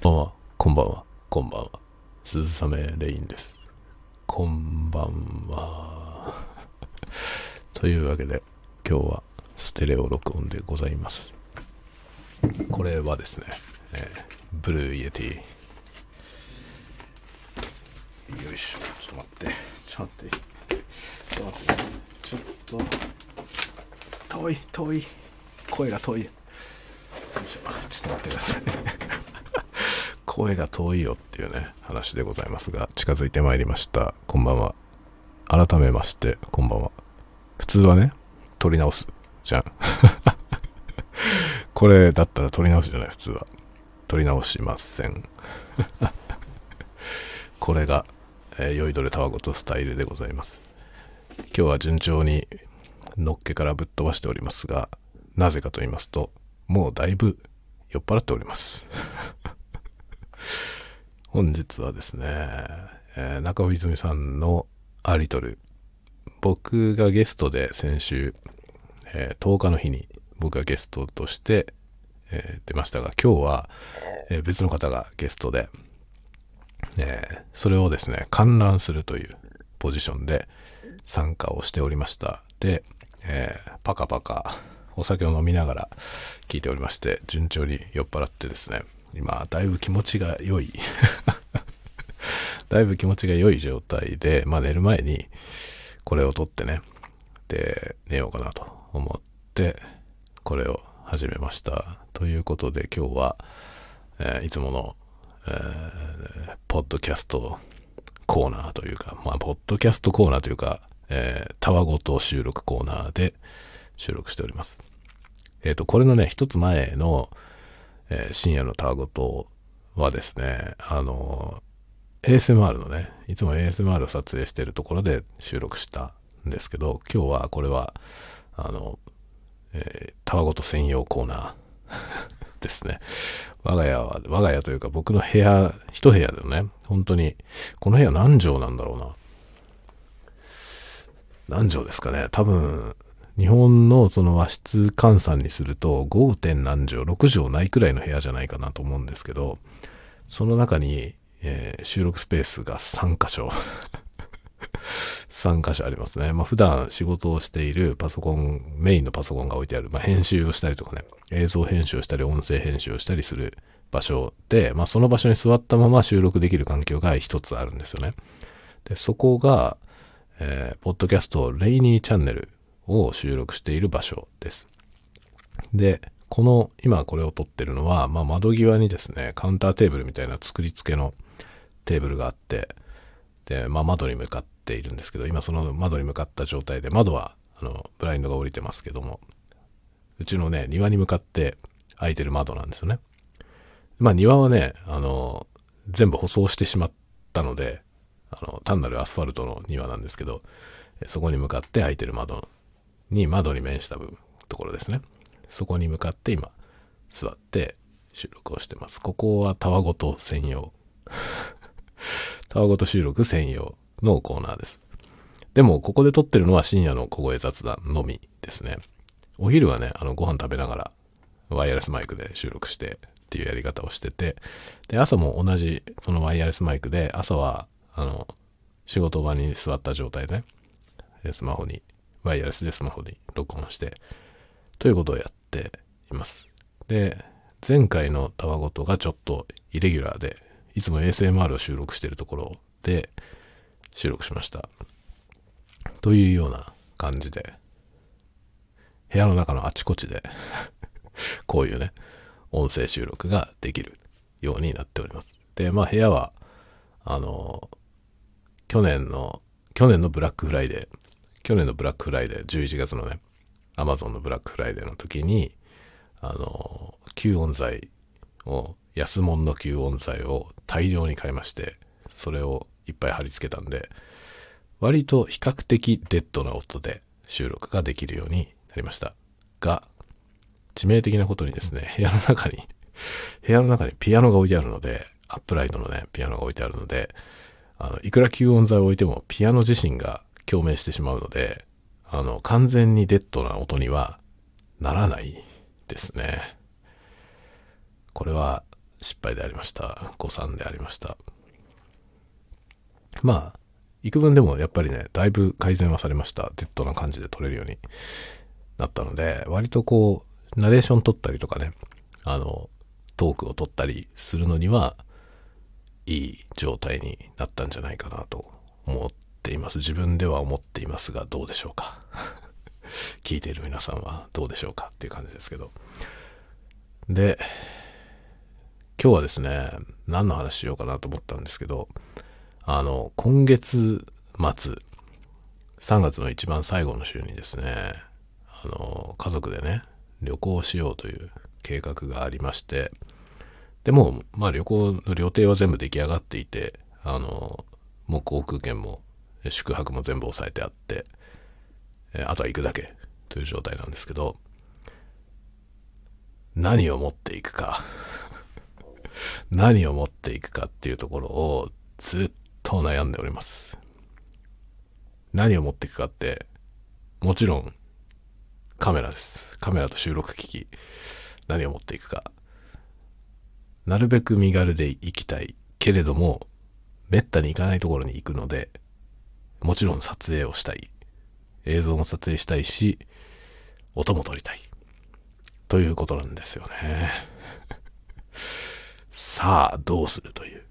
こんばんは、こんばんは、こんばんは。鈴雨レインです。こんばんは。というわけで、今日はステレオ録音でございます。これはですね、えーブルーイエティ。よいしょ、ちょっと待って、ちょっと待って、ちょっと待って、ちょっと、遠い、遠い、声が遠い。よいしょ、ちょっと待ってください。声が遠いよっていうね、話でございますが、近づいてまいりました。こんばんは。改めまして、こんばんは。普通はね、撮り直す。じゃん。これだったら撮り直すじゃない、普通は。撮り直しません。これが、えー酔いどれたわごとスタイルでございます。今日は順調にのっけからぶっ飛ばしておりますが、なぜかと言いますと、もうだいぶ酔っ払っております。本日はですね、えー中尾泉さんのアリトル、僕がゲストで先週、えー10日の日に僕がゲストとして、えー出ましたが、今日は、え別の方がゲストで、えそれをですね、観覧するというポジションで参加をしておりました。で、えパカパカお酒を飲みながら聞いておりまして、順調に酔っ払ってですね、今、だいぶ気持ちが良い。だいぶ気持ちが良い状態で、まあ寝る前にこれを撮ってね、で、寝ようかなと思って、これを始めました。ということで今日は、えーいつもの、えーポッドキャストコーナーというか、まあ、ポッドキャストコーナーというか、えー、たわごと収録コーナーで収録しております。えっ、と、これのね、一つ前の、えー深夜のたわごとはですね、あの、ASMR のね、いつも ASMR を撮影してるところで収録したんですけど、今日はこれは、あの、えーたわごと専用コーナー ですね。我が家は、我が家というか僕の部屋、一部屋でね、本当に、この部屋何畳なんだろうな。何畳ですかね。多分、日本のその和室換算にすると 5. 点何畳、6畳ないくらいの部屋じゃないかなと思うんですけど、その中に、えー収録スペースが3箇所。3箇所ありますね。まあ普段仕事をしているパソコン、メインのパソコンが置いてある、まあ編集をしたりとかね、映像編集をしたり、音声編集をしたりする場所で、まあその場所に座ったまま収録できる環境が一つあるんですよね。で、そこが、えーポッドキャストレイニーチャンネルを収録している場所です。で、この、今これを撮ってるのは、まあ窓際にですね、カウンターテーブルみたいな作り付けのテーブルがあって、で、まあ窓に向かっているんですけど、今その窓に向かった状態で、窓は、あの、ブラインドが降りてますけども、うちのね、庭に向かって開いてる窓なんですよね。まあ庭はね、あの、全部舗装してしまったので、あの、単なるアスファルトの庭なんですけど、そこに向かって開いてる窓に、窓に面した部分、ところですね。そこに向かって今、座って収録をしてます。ここはたわごと専用。たわごと収録専用のコーナーです。でも、ここで撮ってるのは深夜の小声雑談のみですね。お昼はね、あの、ご飯食べながら、ワイヤレスマイクで収録してっていうやり方をしてて、で、朝も同じ、そのワイヤレスマイクで、朝は、あの、仕事場に座った状態でね、スマホに、ワイヤレスでスマホに録音して、ということをやっています。で、前回のたわごとがちょっとイレギュラーで、いつも ASMR を収録しているところで収録しました。というような感じで、部屋の中のあちこちで、こういうね、音声収録ができるようになっております。で、まあ部屋は、あの、去年の、去年のブラックフライデー、去年のブラックフライデー、11月のね、アマゾンのブラックフライデーの時に、あの、吸音材を、安物の吸音材を大量に買いまして、それをいっぱい貼り付けたんで、割と比較的デッドな音で収録ができるようになりました。が、致命的なことにですね、部屋の中に、部屋の中にピアノが置いてあるので、アップライトのね、ピアノが置いてあるので、あの、いくら吸音材を置いてもピアノ自身が共鳴してしまうので、あの、完全にデッドな音にはならないですね。これは、失敗でありました。誤算でありました。まあ、幾分でもやっぱりね、だいぶ改善はされました。デッドな感じで撮れるようになったので、割とこう、ナレーション撮ったりとかね、あの、トークを撮ったりするのには、いい状態になったんじゃないかなと思っています。自分では思っていますが、どうでしょうか。聞いている皆さんはどうでしょうかっていう感じですけど。で、今日はですね、何の話しようかなと思ったんですけど、あの、今月末、3月の一番最後の週にですね、あの、家族でね、旅行しようという計画がありまして、でも、まあ旅行の予定は全部出来上がっていて、あの、もう航空券も宿泊も全部押さえてあって、えあとは行くだけという状態なんですけど、何を持っていくか 何を持っていくかっていうところをずっと悩んでおります。何を持っていくかって、もちろんカメラです。カメラと収録機器。何を持っていくか。なるべく身軽で行きたい。けれども、めったに行かないところに行くので、もちろん撮影をしたい。映像も撮影したいし、音も撮りたい。ということなんですよね。さあ、どうするという。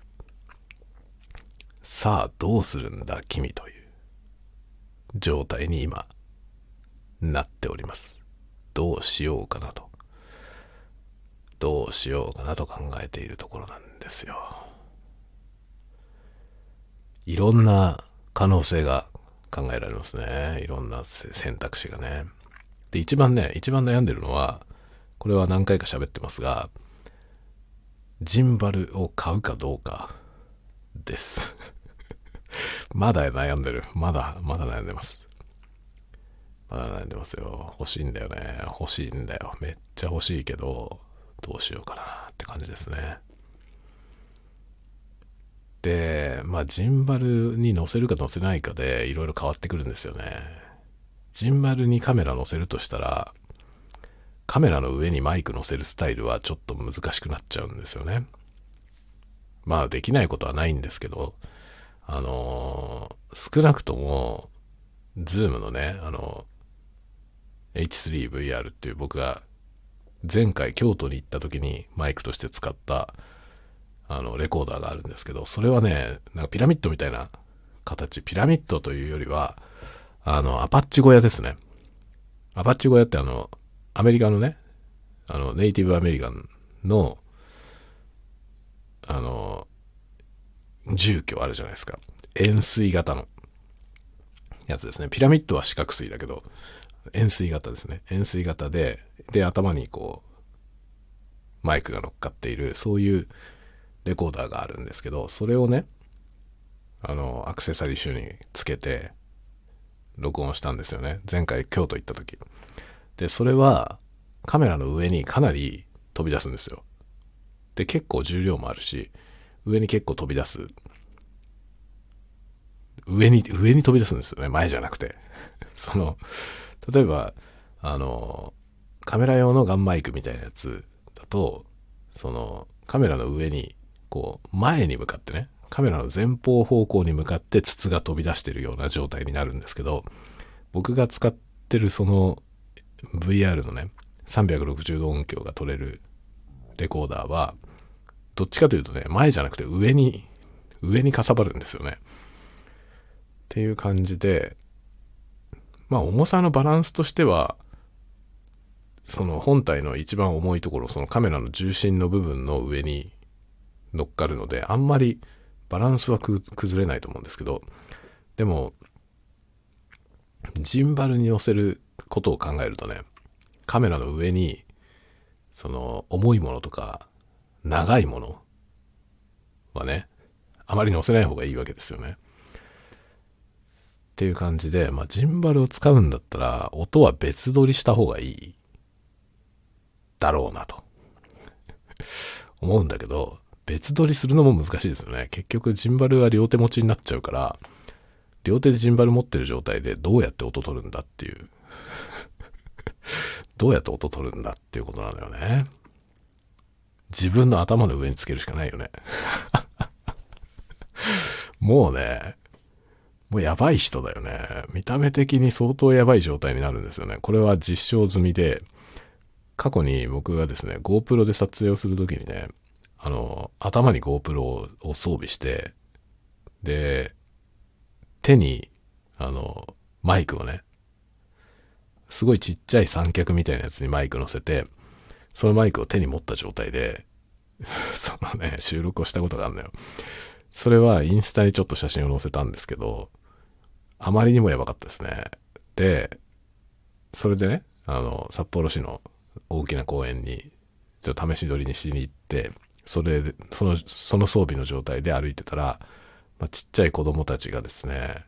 さあ、どうするんだ、君という状態に今、なっております。どうしようかなと。どうしようかなと考えているところなんですよ。いろんな可能性が考えられますね。いろんな選択肢がね。で、一番ね、一番悩んでるのは、これは何回か喋ってますが、ジンバルを買うかどうかです。まだ悩んでる。まだ、まだ悩んでます。まだ悩んでますよ。欲しいんだよね。欲しいんだよ。めっちゃ欲しいけど、どうしようかなって感じですね。で、まあ、ジンバルに載せるか載せないかでいろいろ変わってくるんですよね。ジンバルにカメラ載せるとしたら、カメラの上にマイク載せるスタイルはちょっと難しくなっちゃうんですよね。まあ、できないことはないんですけど、あのー、少なくとも、ズームのね、あの、H3VR っていう僕が前回京都に行った時にマイクとして使ったあのレコーダーがあるんですけど、それはね、なんかピラミッドみたいな形、ピラミッドというよりは、あの、アパッチ小屋ですね。アパッチ小屋ってあの、アメリカのね、あの、ネイティブアメリカンの、あの、住居あるじゃないですか。円錐型のやつですね。ピラミッドは四角錐だけど、円錐型ですね。円錐型で、で、頭にこう、マイクが乗っかっている、そういうレコーダーがあるんですけど、それをね、あの、アクセサリー集につけて、録音したんですよね。前回京都行った時。で、それは、カメラの上にかなり飛び出すんですよ。で、結構重量もあるし、上に結構飛び出す。上に、上に飛び出すんですよね。前じゃなくて。その、例えば、あの、カメラ用のガンマイクみたいなやつだと、その、カメラの上に、こう、前に向かってね、カメラの前方方向に向かって筒が飛び出してるような状態になるんですけど、僕が使ってるその VR のね、360度音響が撮れるレコーダーは、どっちかというとね、前じゃなくて上に、上にかさばるんですよね。っていう感じで、まあ重さのバランスとしては、その本体の一番重いところ、そのカメラの重心の部分の上に乗っかるので、あんまりバランスは崩れないと思うんですけど、でも、ジンバルに寄せることを考えるとね、カメラの上に、その重いものとか、長いものはね、あまり乗せない方がいいわけですよね。っていう感じで、まあ、ジンバルを使うんだったら、音は別撮りした方がいい、だろうなと、思うんだけど、別撮りするのも難しいですよね。結局、ジンバルは両手持ちになっちゃうから、両手でジンバル持ってる状態でどうやって音取るんだっていう どうやって音取るんだっていうことなのよね。自分の頭の上につけるしかないよね。もうね、もうやばい人だよね。見た目的に相当やばい状態になるんですよね。これは実証済みで、過去に僕がですね、GoPro で撮影をするときにね、あの、頭に GoPro を装備して、で、手に、あの、マイクをね、すごいちっちゃい三脚みたいなやつにマイク乗せて、そのマイクを手に持った状態で、そのね、収録をしたことがあるのよ。それはインスタにちょっと写真を載せたんですけど、あまりにもやばかったですね。で、それでね、あの、札幌市の大きな公園に、ちょっと試し撮りにしに行って、それで、その、その装備の状態で歩いてたら、まあ、ちっちゃい子供たちがですね、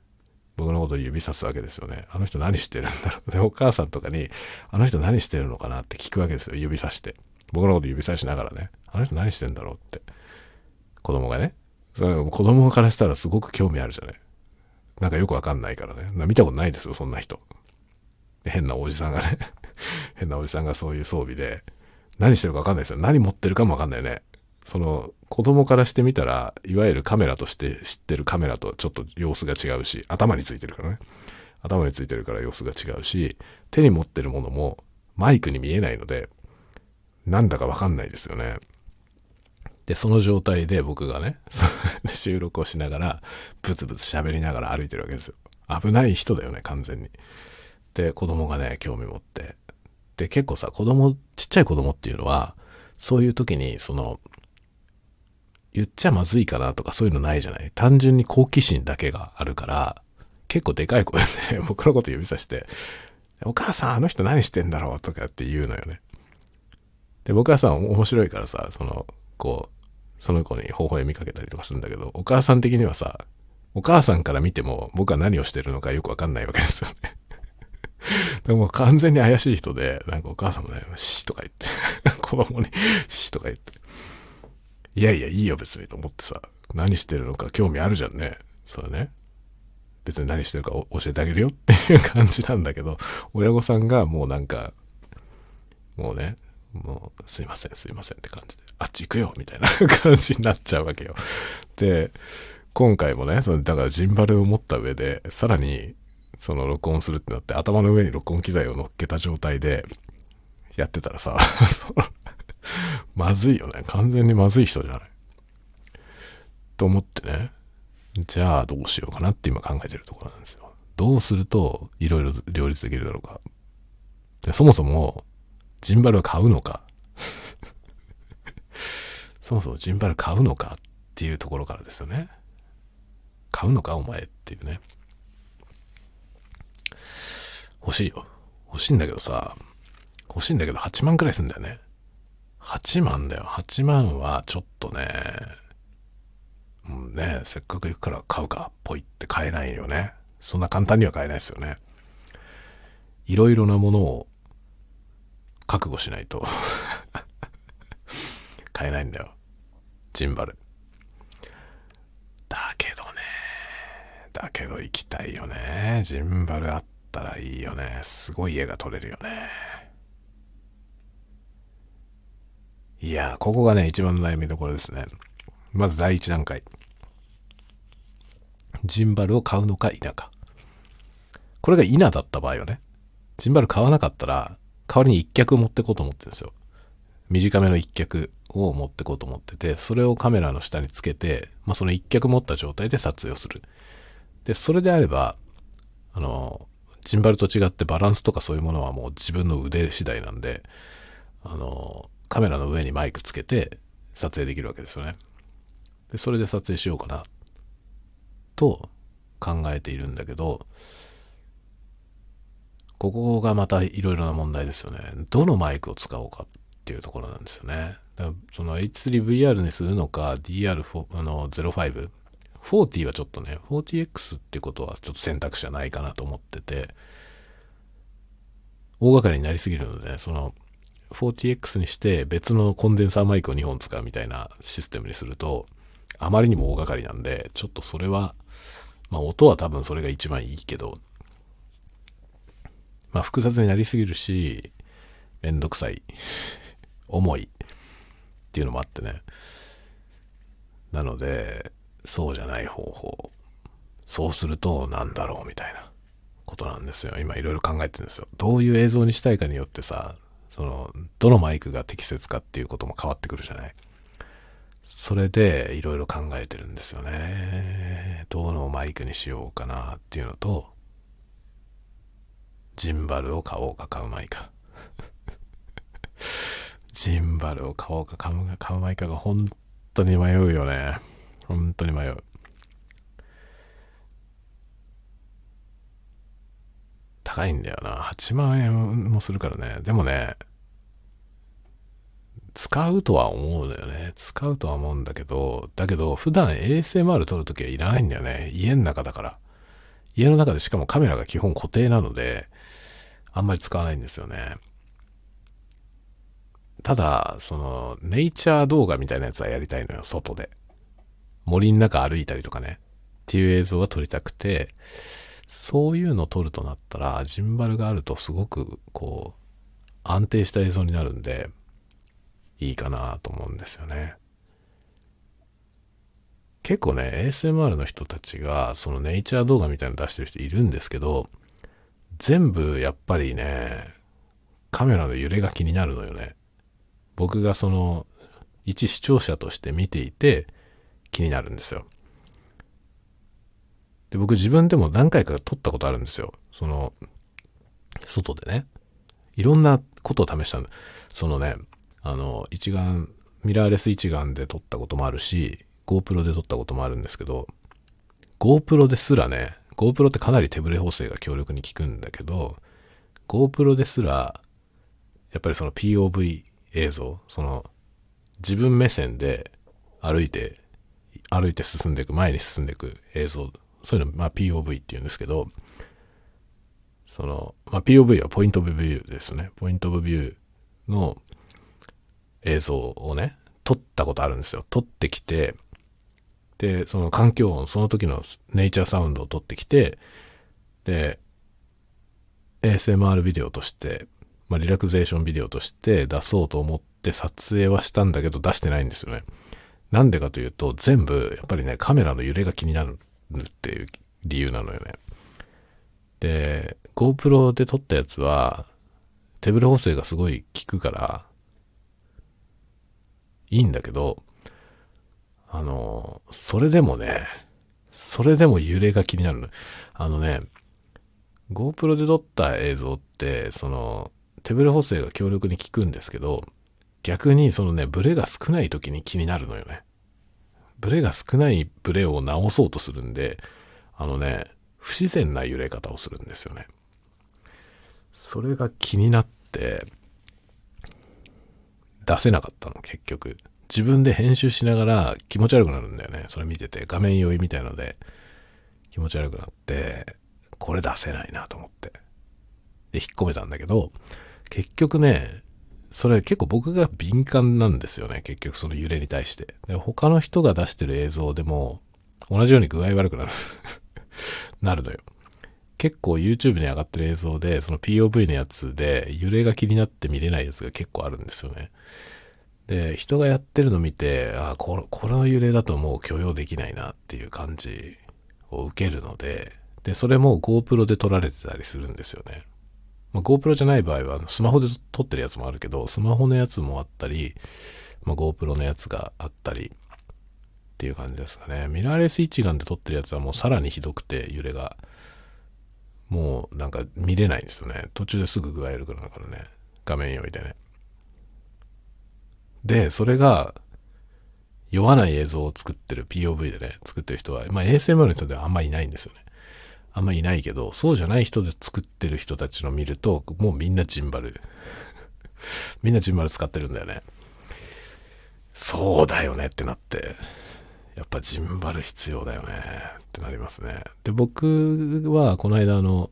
僕のことを指さすわけですよね。あの人何してるんだろう。で、お母さんとかに、あの人何してるのかなって聞くわけですよ。指さして。僕のこと指さしながらね。あの人何してんだろうって。子供がね。それ子供からしたらすごく興味あるじゃない。なんかよくわかんないからね。見たことないですよ、そんな人。変なおじさんがね。変なおじさんがそういう装備で、何してるかわかんないですよ。何持ってるかもわかんないよね。その子供からしてみたら、いわゆるカメラとして知ってるカメラとちょっと様子が違うし、頭についてるからね。頭についてるから様子が違うし、手に持ってるものもマイクに見えないので、なんだかわかんないですよね。で、その状態で僕がね、収録をしながら、ブツブツ喋りながら歩いてるわけですよ。危ない人だよね、完全に。で、子供がね、興味持って。で、結構さ、子供、ちっちゃい子供っていうのは、そういう時に、その、言っちゃまずいかなとかそういうのないじゃない？単純に好奇心だけがあるから、結構でかい声でね、僕のこと指さして、お母さんあの人何してんだろうとかって言うのよね。で、僕はさ、面白いからさ、その、こう、その子に微笑みかけたりとかするんだけど、お母さん的にはさ、お母さんから見ても僕は何をしてるのかよくわかんないわけですよね。でも完全に怪しい人で、なんかお母さんもね、シーとか言って 子供にシーとか言って、いやいや、いいよ別にと思ってさ、何してるのか興味あるじゃんね。そうね。別に何してるか教えてあげるよっていう感じなんだけど、親御さんがもうなんか、もうね、もうすいませんすいませんって感じで、あっち行くよみたいな感じになっちゃうわけよ。で、今回もね、そのだからジンバルを持った上で、さらにその録音するってなって頭の上に録音機材を乗っけた状態でやってたらさ、まずいよね。完全にまずい人じゃない。と思ってね。じゃあどうしようかなって今考えてるところなんですよ。どうするといろいろ両立できるだろうか。でそもそも、ジンバルを買うのか。そもそもジンバル買うのかっていうところからですよね。買うのかお前っていうね。欲しいよ。欲しいんだけどさ、欲しいんだけど8万くらいすんだよね。8万だよ。8万はちょっとね、うんね、せっかく行くから買うか、ポイって買えないよね。そんな簡単には買えないですよね。いろいろなものを覚悟しないと 買えないんだよ。ジンバル。だけどね、だけど行きたいよね。ジンバルあったらいいよね。すごい家が取れるよね。いやここがね、一番悩みどころですね。まず第一段階。ジンバルを買うのか否か。これが否だった場合はね、ジンバル買わなかったら、代わりに一脚持ってこうと思ってるんですよ。短めの一脚を持ってこうと思ってて、それをカメラの下につけて、まあ、その一脚持った状態で撮影をする。で、それであれば、あの、ジンバルと違ってバランスとかそういうものはもう自分の腕次第なんで、あの、カメラの上にマイクつけて撮影できるわけですよね。で、それで撮影しようかな、と考えているんだけど、ここがまたいろいろな問題ですよね。どのマイクを使おうかっていうところなんですよね。だからその H3VR にするのか DR4 あの05 40はちょっとね 40X ってことはちょっと選択肢はないかなと思ってて大掛かりになりすぎるので、ね、その 40X にして別のコンデンサーマイクを2本使うみたいなシステムにすると、あまりにも大掛かりなんで、ちょっとそれは、まあ音は多分それが一番いいけど、まあ複雑になりすぎるし、めんどくさい、重いっていうのもあってね。なので、そうじゃない方法。そうすると何だろうみたいなことなんですよ。今いろいろ考えてるんですよ。どういう映像にしたいかによってさ、その、どのマイクが適切かっていうことも変わってくるじゃない。それでいろいろ考えてるんですよね。どのマイクにしようかなっていうのと、ジンバルを買おうか買うまいか。ジンバルを買おうか買う買うまいかが本当に迷うよね。本当に迷う。高いんだよな。8万円もするからね。でもね、使うとは思うのよね。使うとは思うんだけど、だけど普段 ASMR 撮るときはいらないんだよね。家の中だから。家の中でしかもカメラが基本固定なので、あんまり使わないんですよね。ただ、その、ネイチャー動画みたいなやつはやりたいのよ、外で。森の中歩いたりとかね。っていう映像が撮りたくて、そういうのを撮るとなったら、ジンバルがあるとすごく、こう、安定した映像になるんで、いいかなと思うんですよね。結構ね、ASMR の人たちが、そのネイチャー動画みたいなの出してる人いるんですけど、全部やっぱりね、カメラの揺れが気になるのよね。僕がその、一視聴者として見ていて気になるんですよ。で、僕自分でも何回か撮ったことあるんですよ。その、外でね。いろんなことを試したんだ。そのね、あの、一眼、ミラーレス一眼で撮ったこともあるし、GoPro で撮ったこともあるんですけど、GoPro ですらね、GoPro ってかなり手ブレ補正が強力に効くんだけど、GoPro ですら、やっぱりその POV 映像、その、自分目線で歩いて、歩いて進んでいく、前に進んでいく映像そういうの、まあ POV って言うんですけど、その、まあ POV はポイントオブビューですね。ポイントオブビューの映像をね、撮ったことあるんですよ。撮ってきて、で、その環境音、その時のネイチャーサウンドを撮ってきて、で、ASMR ビデオとして、まあリラクゼーションビデオとして出そうと思って撮影はしたんだけど出してないんですよね。なんでかというと、全部、やっぱりね、カメラの揺れが気になるっていう理由なのよね。で、GoPro で撮ったやつは、手ブレ補正がすごい効くから、いいんだけど、あの、それでもね、それでも揺れが気になるの。あのね、GoPro で撮った映像って、その、手ブレ補正が強力に効くんですけど、逆にそのね、ブレが少ない時に気になるのよね。ブレが少ないブレを直そうとするんで、あのね、不自然な揺れ方をするんですよね。それが気になって、出せなかったの、結局。自分で編集しながら気持ち悪くなるんだよね。それ見てて、画面酔いみたいので気持ち悪くなって、これ出せないなと思って。で、引っ込めたんだけど、結局ね、それ結構僕が敏感なんですよね。結局その揺れに対して。で他の人が出してる映像でも同じように具合悪くなる なるのよ。結構 YouTube に上がってる映像で、その POV のやつで揺れが気になって見れないやつが結構あるんですよね。で、人がやってるの見て、あこの、この揺れだともう許容できないなっていう感じを受けるので、で、それも GoPro で撮られてたりするんですよね。まあ、GoPro じゃない場合は、スマホで撮ってるやつもあるけど、スマホのやつもあったり、まあ、GoPro のやつがあったり、っていう感じですかね。ミラーレス一眼で撮ってるやつはもうさらにひどくて、揺れが。もうなんか見れないんですよね。途中ですぐ具合悪くなるからね。画面用意でね。で、それが、酔わない映像を作ってる POV でね、作ってる人は、まあ ASMR の人ではあんまりいないんですよね。あんまいないけど、そうじゃない人で作ってる人たちの見ると、もうみんなジンバル。みんなジンバル使ってるんだよね。そうだよねってなって、やっぱジンバル必要だよねってなりますね。で、僕はこの間あの、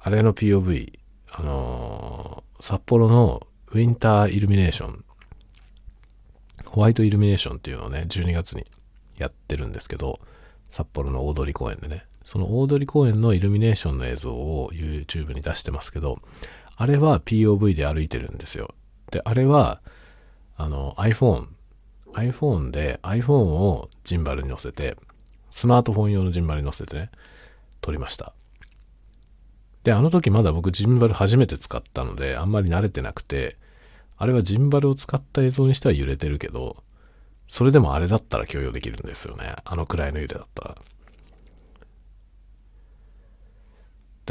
あれの POV、あのー、札幌のウィンターイルミネーション、ホワイトイルミネーションっていうのをね、12月にやってるんですけど、札幌の大通公園でね。その大通公園のイルミネーションの映像を YouTube に出してますけど、あれは POV で歩いてるんですよ。で、あれは、あの iPhone、iPhone で iPhone をジンバルに乗せて、スマートフォン用のジンバルに乗せてね、撮りました。で、あの時まだ僕ジンバル初めて使ったので、あんまり慣れてなくて、あれはジンバルを使った映像にしては揺れてるけど、それでもあれだったら許容できるんですよね。あのくらいの揺れだったら。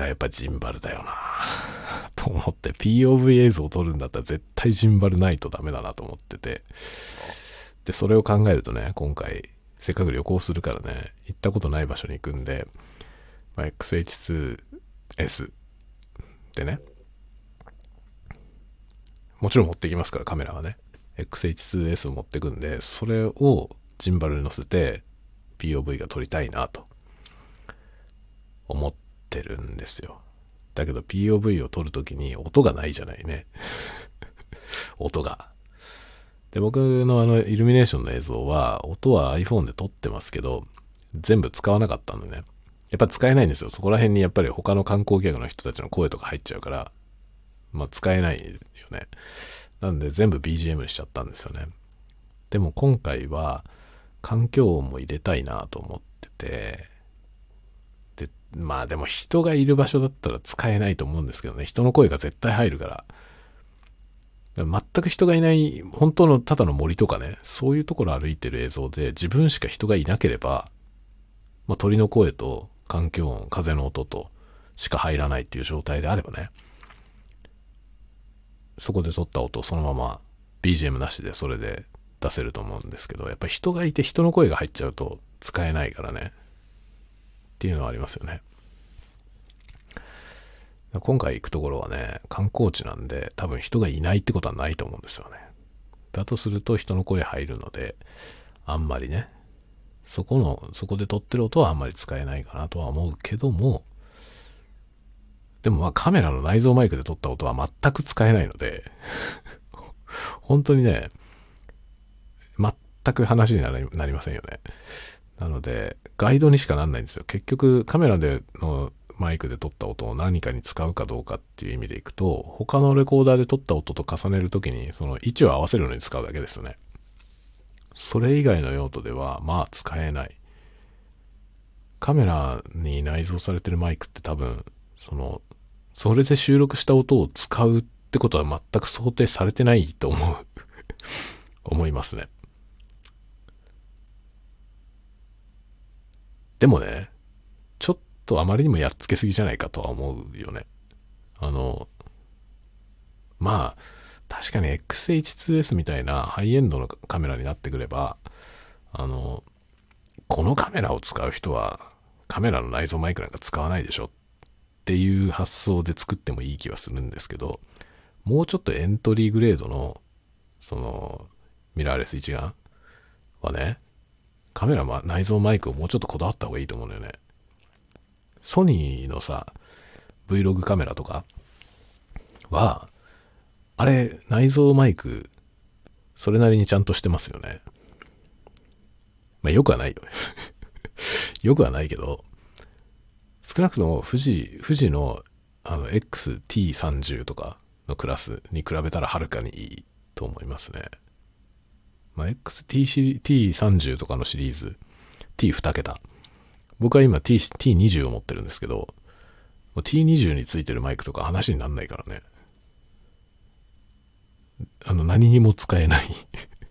だやっぱジンバルだよな と思って POV 映像を撮るんだったら絶対ジンバルないとダメだなと思ってて。で、それを考えるとね、今回、せっかく旅行するからね、行ったことない場所に行くんで、まあ、XH2S でね、もちろん持ってきますから、カメラはね。XH2S を持ってくんで、それをジンバルに乗せて POV が撮りたいなと思ってるんですよ。だけど POV を撮るときに音がないじゃないね。音が。で、僕のあのイルミネーションの映像は、音は iPhone で撮ってますけど、全部使わなかったんでね。やっぱ使えないんですよ。そこら辺にやっぱり他の観光客の人たちの声とか入っちゃうから、まあ使えないよね。なんで全部 BGM にしちゃったんですよね。でも今回は環境音も入れたいなと思ってて、まあでも人がいる場所だったら使えないと思うんですけどね。人の声が絶対入るから。全く人がいない、本当のただの森とかね、そういうところ歩いてる映像で自分しか人がいなければ、まあ、鳥の声と環境音、風の音としか入らないっていう状態であればね、そこで撮った音をそのまま BGM なしでそれで出せると思うんですけど、やっぱ人がいて人の声が入っちゃうと使えないからね。っていうのはありますよね。今回行くところはね、観光地なんで多分人がいないってことはないと思うんですよね。だとすると人の声入るので、あんまりね、そこの、そこで撮ってる音はあんまり使えないかなとは思うけども、でもまあカメラの内蔵マイクで撮った音は全く使えないので 本当にね、全く話になりませんよね。なので、ガイドにしかなんないんですよ。結局、カメラでのマイクで撮った音を何かに使うかどうかっていう意味でいくと、他のレコーダーで撮った音と重ねるときに、その位置を合わせるのに使うだけですよね。それ以外の用途では、まあ使えない。カメラに内蔵されてるマイクって多分、その、それで収録した音を使うってことは全く想定されてないと思う思いますね。でもね、ちょっとあまりにもやっつけすぎじゃないかとは思うよね。あの、まあ、確かに XH2S みたいなハイエンドのカメラになってくれば、あの、このカメラを使う人はカメラの内蔵マイクなんか使わないでしょっていう発想で作ってもいい気はするんですけど、もうちょっとエントリーグレードの、その、ミラーレス一眼はね、カメラ、ま、内蔵マイクをもうちょっとこだわった方がいいと思うんだよね。ソニーのさ、Vlog カメラとかは、あれ、内蔵マイク、それなりにちゃんとしてますよね。まあ、よくはないよ。よくはないけど、少なくとも富士、富士のあの XT30 とかのクラスに比べたらはるかにいいと思いますね。まあ、XT30 とかのシリーズ、T2 桁。僕は今 T、T20 を持ってるんですけど、T20 についてるマイクとか話になんないからね。あの、何にも使えない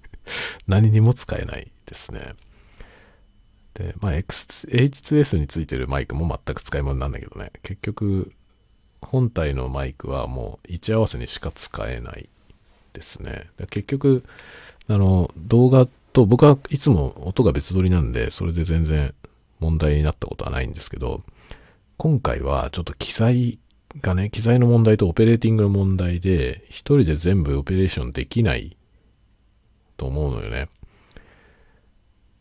何にも使えないですね。で、まあ、X、H2S についてるマイクも全く使い物なんだけどね、結局、本体のマイクはもう位置合わせにしか使えないですね。結局、あの、動画と、僕はいつも音が別撮りなんで、それで全然問題になったことはないんですけど、今回はちょっと機材がね、機材の問題とオペレーティングの問題で、一人で全部オペレーションできないと思うのよね。っ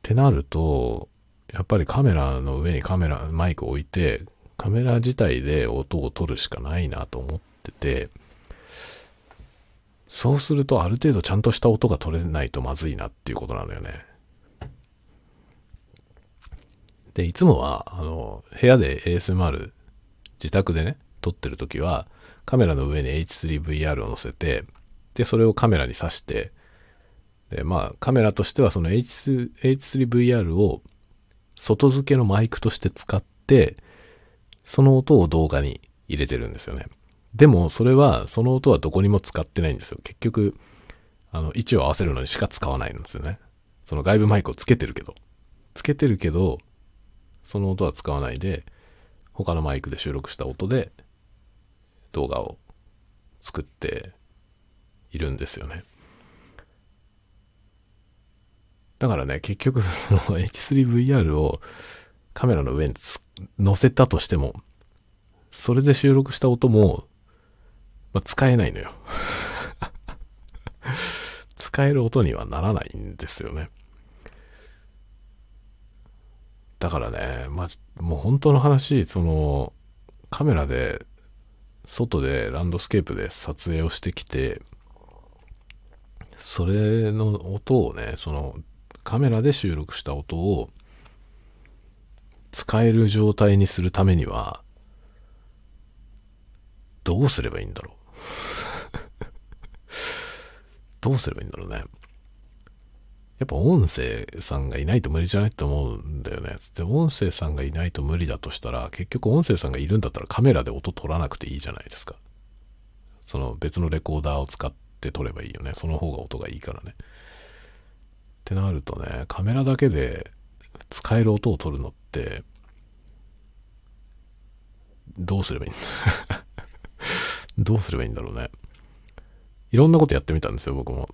てなると、やっぱりカメラの上にカメラ、マイクを置いて、カメラ自体で音を取るしかないなと思ってて、そうするとある程度ちゃんとした音が取れないとまずいなっていうことなのよね。で、いつもは、あの、部屋で ASMR 自宅でね、撮ってる時は、カメラの上に H3VR を載せて、で、それをカメラに挿して、で、まあカメラとしてはその H3, H3VR を外付けのマイクとして使って、その音を動画に入れてるんですよね。でもそれは、その音はどこにも使ってないんですよ。結局、あの、位置を合わせるのにしか使わないんですよね。その外部マイクをつけてるけど。つけてるけど、その音は使わないで、他のマイクで収録した音で動画を作っているんですよね。だからね、結局、その H3VR をカメラの上に載せたとしても、それで収録した音も、まあ、使えないのよ。使える音にはならないんですよね。だからね、まあ、もう本当の話、その、カメラで、外でランドスケープで撮影をしてきて、それの音をね、その、カメラで収録した音を使える状態にするためには、どうすればいいんだろうどうすればいいんだろうね。やっぱ音声さんがいないと無理じゃないって思うんだよね。で、音声さんがいないと無理だとしたら、結局音声さんがいるんだったらカメラで音取らなくていいじゃないですか。その別のレコーダーを使って撮ればいいよね。その方が音がいいからね。ってなるとね、カメラだけで使える音を取るのって、どうすればいいんだ どうすればいいんだろうね。いろんなことやってみたんですよ、僕も。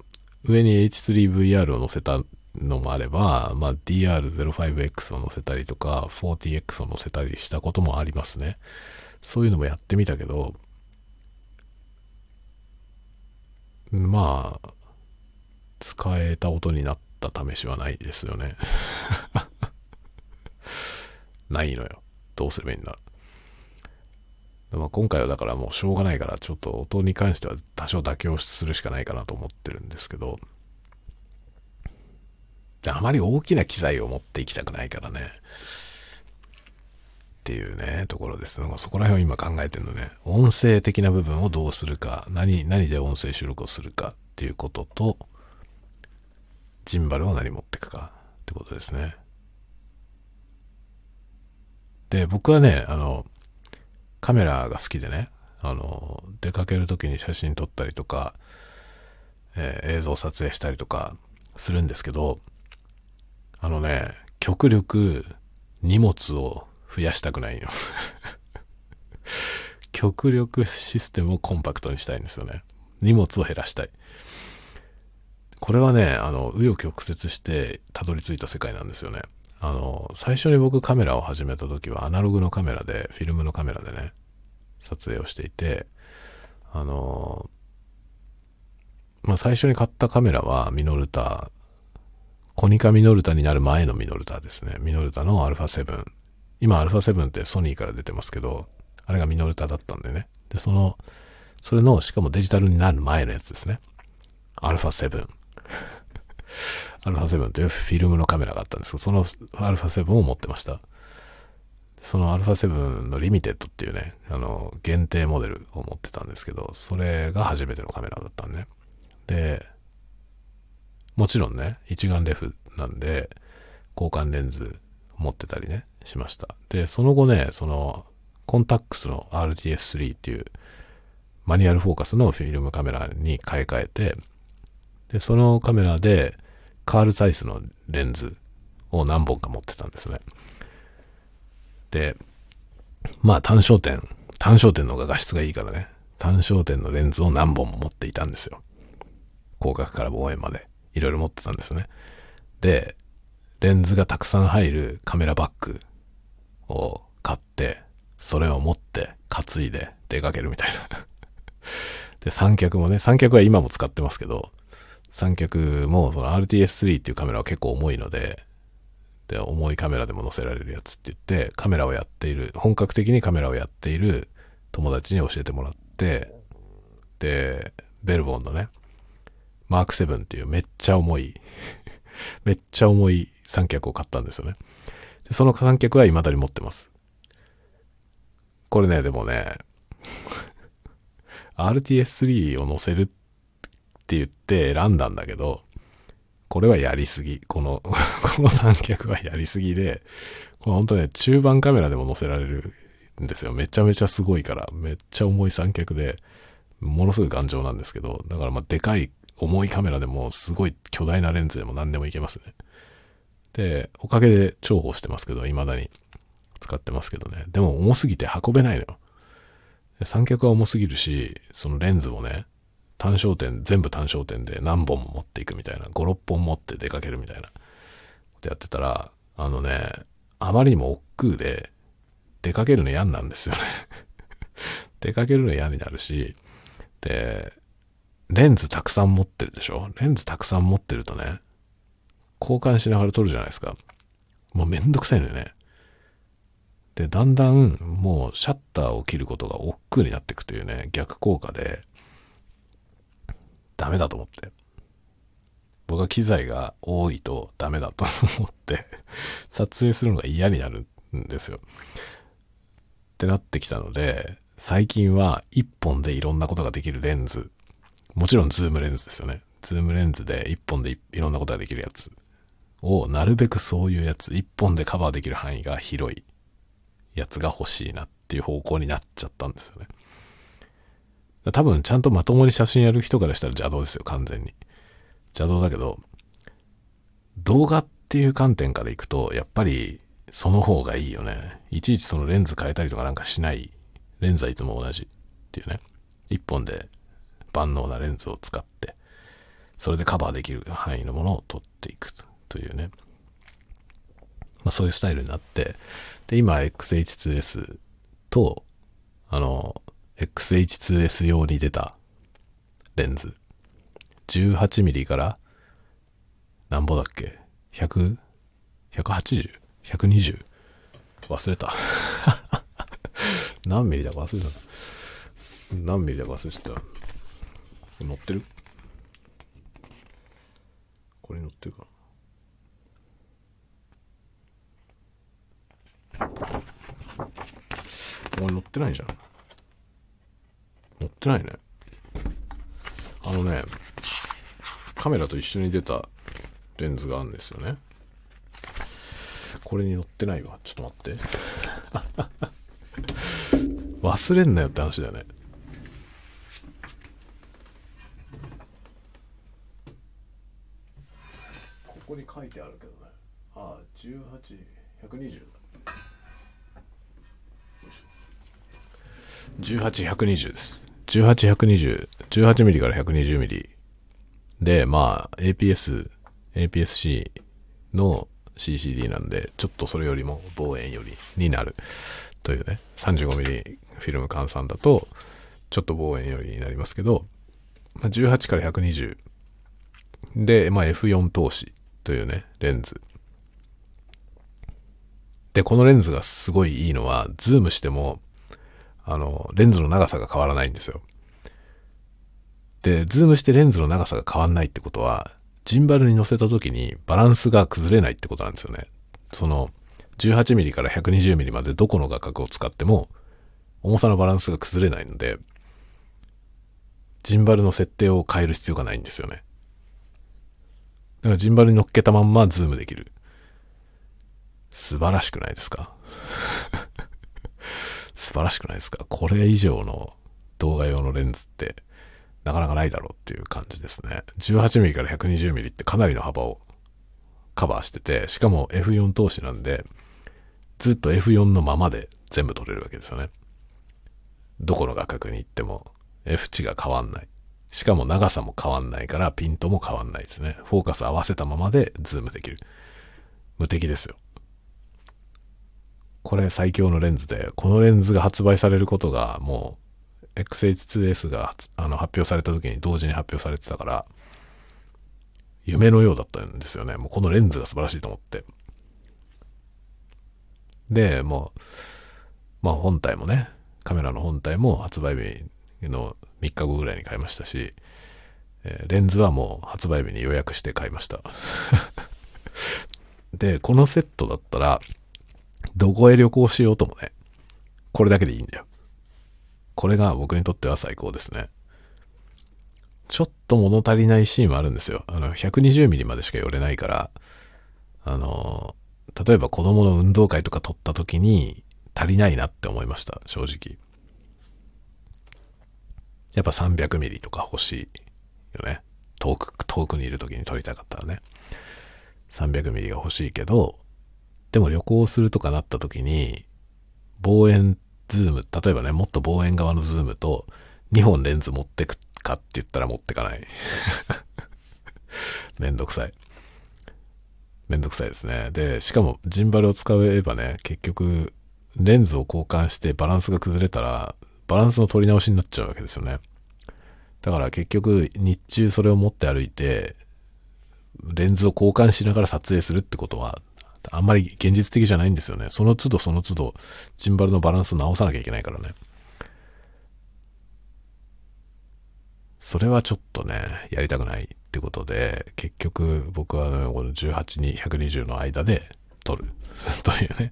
上に H3VR を載せたのもあれば、まあ、DR05X を載せたりとか、40X を載せたりしたこともありますね。そういうのもやってみたけど、まあ、使えた音になった試しはないですよね。ないのよ。どうすればいいんだ。まあ、今回はだからもうしょうがないからちょっと音に関しては多少妥協するしかないかなと思ってるんですけど。あまり大きな機材を持っていきたくないからね。っていうねところです。そこら辺を今考えてるのね。音声的な部分をどうするか何何で音声収録をするかっていうこととジンバルを何持っていくかってことですね。で僕はねあのカメラが好きでね、あの、出かける時に写真撮ったりとか、えー、映像撮影したりとかするんですけど、あのね、極力荷物を増やしたくないよ。極力システムをコンパクトにしたいんですよね。荷物を減らしたい。これはね、あの、紆余曲折してたどり着いた世界なんですよね。あの、最初に僕カメラを始めた時はアナログのカメラで、フィルムのカメラでね、撮影をしていて、あの、まあ、最初に買ったカメラはミノルタ、コニカミノルタになる前のミノルタですね。ミノルタの α7。今 α7 ってソニーから出てますけど、あれがミノルタだったんでね。で、その、それの、しかもデジタルになる前のやつですね。α7。 α7 というフィルムのカメラがあったんですけど、その α7 を持ってました。その α7 のリミテッドっていうね、あの、限定モデルを持ってたんですけど、それが初めてのカメラだったんで、ね。で、もちろんね、一眼レフなんで、交換レンズ持ってたりね、しました。で、その後ね、その、コンタックスの RTS3 っていうマニュアルフォーカスのフィルムカメラに買い替えて、で、そのカメラで カール・サイスのレンズを何本か持ってたんですね。で、まあ単焦点、単焦点の方が画質がいいからね、単焦点のレンズを何本も持っていたんですよ。広角から望遠までいろいろ持ってたんですね。で、レンズがたくさん入るカメラバッグを買って、それを持って担いで出かけるみたいなで、三脚もね、三脚は今も使ってますけど、三脚もその RTS3 っていうカメラは結構重いので、で、重いカメラでも載せられるやつって言って、カメラをやっている、本格的にカメラをやっている友達に教えてもらって、で、ベルボンのね、マーク7っていうめっちゃ重い めっちゃ重い三脚を買ったんですよね。でその三脚は未だに持ってます。これね、でもね、RTS3 を載せるってって言って選んだんだけど、これはやりすぎ。この、この三脚はやりすぎで、これ本当ね、中盤カメラでも載せられるんですよ。めちゃめちゃすごいから、めっちゃ重い三脚で、ものすごい頑丈なんですけど、だからまあでかい重いカメラでもすごい巨大なレンズでも何でもいけますね。で、おかげで重宝してますけど、未だに使ってますけどね。でも重すぎて運べないのよ。三脚は重すぎるし、そのレンズもね、単焦点、全部単焦点で何本も持っていくみたいな、5、6本持って出かけるみたいなことやってたら、あのね、あまりにも億劫で、出かけるの嫌なんですよね 出かけるの嫌になるし、で、レンズたくさん持ってるでしょ？レンズたくさん持ってるとね、交換しながら撮るじゃないですか。もうめんどくさいのよね。で、だんだんもうシャッターを切ることが億劫になっていくというね、逆効果で、ダメだと思って。僕は機材が多いとダメだと思って撮影するのが嫌になるんですよ。ってなってきたので、最近は1本でいろんなことができるレンズ。もちろんズームレンズですよね。ズームレンズで1本でいろんなことができるやつを、なるべくそういうやつ、1本でカバーできる範囲が広いやつが欲しいなっていう方向になっちゃったんですよね。多分ちゃんとまともに写真やる人からしたら邪道ですよ、完全に。邪道だけど、動画っていう観点からいくと、やっぱりその方がいいよね。いちいちそのレンズ変えたりとかなんかしない。レンズはいつも同じっていうね。一本で万能なレンズを使って、それでカバーできる範囲のものを撮っていくというね。まあそういうスタイルになって、で、今 XH2S と、あの、XH2S 用に出たレンズ。18mm からなんぼだっけ ?100、180? 120? 忘れた。何ミリだか忘れた。何ミリだか忘れてた。乗ってる？これ乗ってるかな？お前乗ってないじゃん。乗ってないね。あのね、カメラと一緒に出たレンズがあるんですよね。これに乗ってないわ。ちょっと待って。忘れんなよって話だよね。ここに書いてあるけどね。ああ、18、120だ。18、120です。18、120、18mm から 120mm で、まあ、APS、APS-C の CCD なんで、ちょっとそれよりも望遠よりになる。というね、35mm フィルム換算だと、ちょっと望遠よりになりますけど、まあ、18から120で、まあ、F4 投資というね、レンズ。で、このレンズがすごいいいのは、ズームしても、あの、レンズの長さが変わらないんですよ。で、ズームしてレンズの長さが変わんないってことは、ジンバルに乗せた時にバランスが崩れないってことなんですよね。その、18mm から 120mm までどこの画角を使っても、重さのバランスが崩れないので、ジンバルの設定を変える必要がないんですよね。だからジンバルに乗っけたまんまズームできる。素晴らしくないですか？素晴らしくないですか？これ以上の動画用のレンズってなかなかないだろうっていう感じですね。18mm から 120mm ってかなりの幅をカバーしてて、しかも F4 投資なんで、ずっと F4 のままで全部撮れるわけですよね。どこの画角に行っても F 値が変わんない。しかも長さも変わんないからピントも変わんないですね。フォーカス合わせたままでズームできる。無敵ですよ。これ最強のレンズで、このレンズが発売されることがもう XH2S があの発表された時に同時に発表されてたから、夢のようだったんですよね。もうこのレンズが素晴らしいと思って。で、もう、まあ本体もね、カメラの本体も発売日の3日後ぐらいに買いましたし、え、レンズはもう発売日に予約して買いました。で、このセットだったら、どこへ旅行しようともね、これだけでいいんだよ。これが僕にとっては最高ですね。ちょっと物足りないシーンはあるんですよ。あの、120ミリまでしか寄れないから、あの、例えば子供の運動会とか撮った時に足りないなって思いました、正直。やっぱ300ミリとか欲しいよね。遠く、遠くにいる時に撮りたかったらね。300ミリが欲しいけど、でも旅行するとかなった時に、望遠ズーム、例えばね、もっと望遠側のズームと2本レンズ持ってくかって言ったら持ってかない。めんどくさい。めんどくさいですね。で、しかもジンバルを使えばね、結局、レンズを交換してバランスが崩れたら、バランスの取り直しになっちゃうわけですよね。だから結局、日中それを持って歩いて、レンズを交換しながら撮影するってことは、あんまり現実的じゃないんですよね。その都度その都度、ジンバルのバランス直さなきゃいけないからね。それはちょっとね、やりたくないってことで、結局僕は、ね、この18に120の間で撮る というね、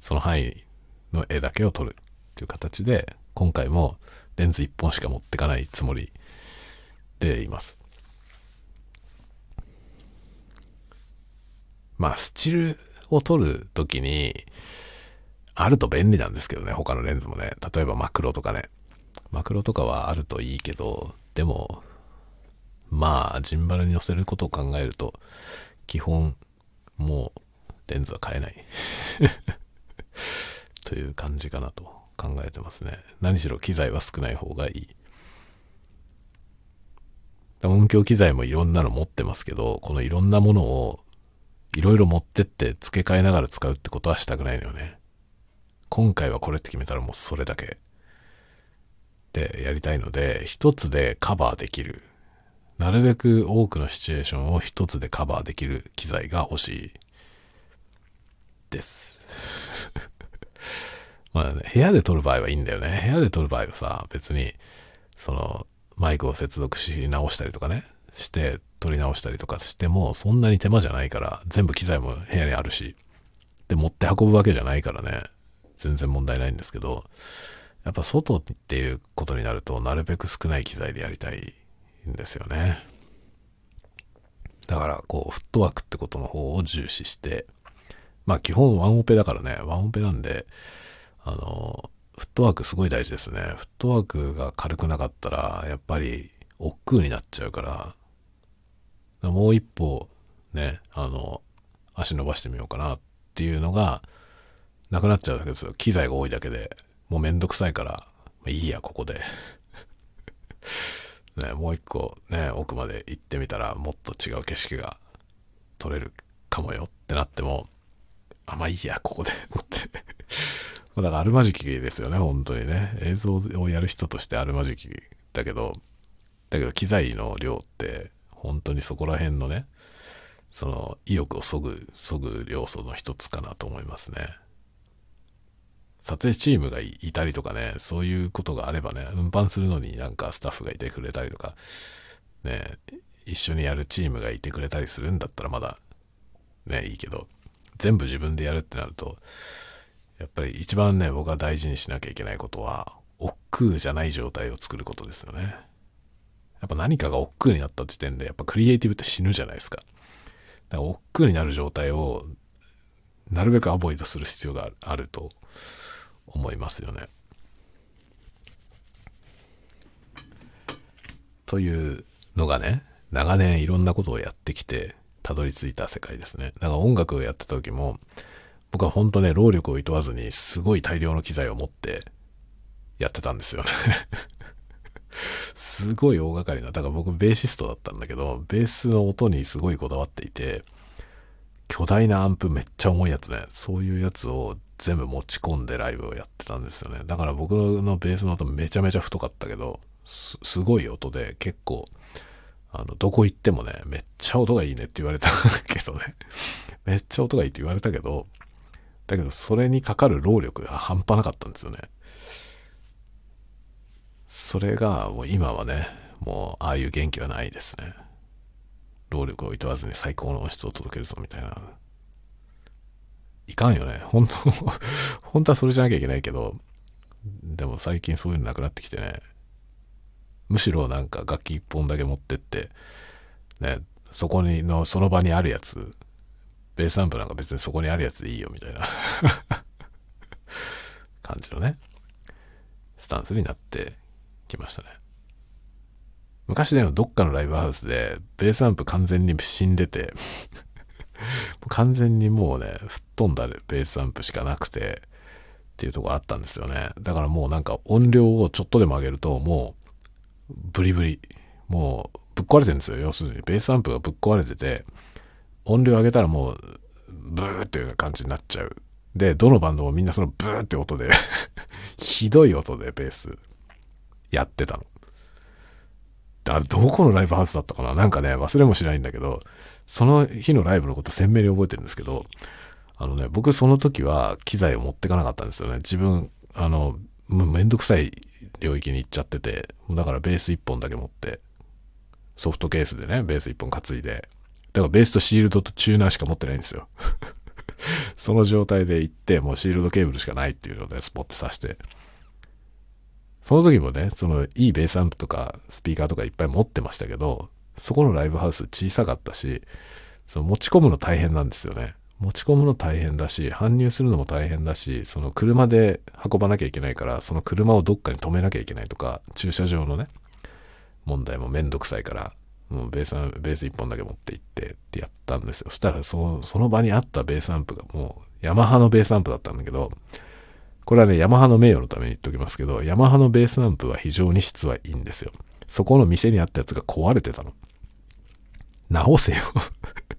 その範囲の絵だけを撮るっていう形で、今回もレンズ1本しか持ってかないつもりでいます。まあ、スチルを撮るときに、あると便利なんですけどね、他のレンズもね。例えばマクロとかね。マクロとかはあるといいけど、でも、まあ、ジンバルに寄せることを考えると、基本、もう、レンズは買えない という感じかなと考えてますね。何しろ機材は少ない方がいい。音響機材もいろんなの持ってますけど、このいろんなものをいろいろ持ってって付け替えながら使うってことはしたくないのよね。今回はこれって決めたらもうそれだけでやりたいので、一つでカバーできる。なるべく多くのシチュエーションを一つでカバーできる機材が欲しいです。まあね、部屋で撮る場合はいいんだよね。部屋で撮る場合はさ、別に、その、マイクを接続し直したりとかね、して撮り直したりとかしても、そんなに手間じゃないから、全部機材も部屋にあるし、で、持って運ぶわけじゃないからね、全然問題ないんですけど、やっぱ外っていうことになると、なるべく少ない機材でやりたいんですよね。だから、こう、フットワークってことの方を重視して、まあ基本ワンオペだからね、ワンオペなんで、あの、フットワークすごい大事ですね。フットワークが軽くなかったら、やっぱり億劫になっちゃうから、もう一歩ね、あの、足伸ばしてみようかなっていうのが、なくなっちゃうわけですよ。機材が多いだけで。もうめんどくさいから、まあ、いいや、ここで。ね、もう一個ね、奥まで行ってみたら、もっと違う景色が撮れるかもよってなっても、あ、まあいいや、ここで。って だからあるまじきですよね、本当にね。映像をやる人としてあるまじきだけど、だけど機材の量って本当にそこら辺のね、その意欲をそぐ、そぐ要素の一つかなと思いますね。撮影チームがいたりとかね、そういうことがあればね、運搬するのになんかスタッフがいてくれたりとか、ね、一緒にやるチームがいてくれたりするんだったらまだ、ね、いいけど、全部自分でやるってなると、やっぱり一番ね、僕が大事にしなきゃいけないことは、億劫じゃない状態を作ることですよね。やっぱ何かが億劫になった時点で、やっぱクリエイティブって死ぬじゃないですか。だから億劫になる状態を、なるべくアボイドする必要があると思いますよね。というのがね、長年いろんなことをやってきて、たどり着いた世界ですね。だから音楽をやってた時も、僕は本当ね、労力を厭わずに、すごい大量の機材を持ってやってたんですよねすごい大掛かりな。だから僕ベーシストだったんだけど、ベースの音にすごいこだわっていて、巨大なアンプめっちゃ重いやつね。そういうやつを全部持ち込んでライブをやってたんですよね。だから僕のベースの音めちゃめちゃ太かったけど、すすごい音で結構、あの、どこ行ってもね、めっちゃ音がいいねって言われたけどね。めっちゃ音がいいって言われたけど、だけどそれにかかる労力が半端なかったんですよね。それがもう今はね、もうああいう元気はないですね。労力を厭わずに最高の音質を届けるぞみたいな。いかんよね。本当 本当はそれじゃなきゃいけないけど、でも最近そういうのなくなってきてね。むしろなんか楽器一本だけ持ってって、ね、そこにの、その場にあるやつ、ベースアンプなんか別にそこにあるやつでいいよみたいな 感じのね、スタンスになってきましたね。昔でもどっかのライブハウスで、ベースアンプ完全に死んでて 完全にもうね、吹っ飛んだベースアンプしかなくて、っていうとこあったんですよね。だからもうなんか音量をちょっとでも上げると、もう、ブリブリ。もう、ぶっ壊れてるんですよ。要するに、ベースアンプがぶっ壊れてて、音量上げたらもう、ブーっていう感じになっちゃう。で、どのバンドもみんなそのブーって音で ひどい音でベースやってたの。あれ、どこのライブハウスだったかな？なんかね、忘れもしないんだけど、その日のライブのこと鮮明に覚えてるんですけど、あのね、僕その時は機材を持ってかなかったんですよね。自分、あの、めんどくさい領域に行っちゃってて、だからベース1本だけ持って、ソフトケースでね、ベース1本担いで、だからベースとシールドとチューナーしか持ってないんですよ。その状態で行って、もうシールドケーブルしかないっていうので、スポッて刺して。その時もね、そのいいベースアンプとかスピーカーとかいっぱい持ってましたけど、そこのライブハウス小さかったし、その持ち込むの大変なんですよね。持ち込むの大変だし、搬入するのも大変だし、その車で運ばなきゃいけないから、その車をどっかに止めなきゃいけないとか、駐車場のね、問題もめんどくさいから、もうベース、ベース1本だけ持って行ってってやったんですよ。そしたらその、その場にあったベースアンプがもう、ヤマハのベースアンプだったんだけど、これはね、ヤマハの名誉のために言っておきますけど、ヤマハのベースアンプは非常に質はいいんですよ。そこの店にあったやつが壊れてたの。直せよ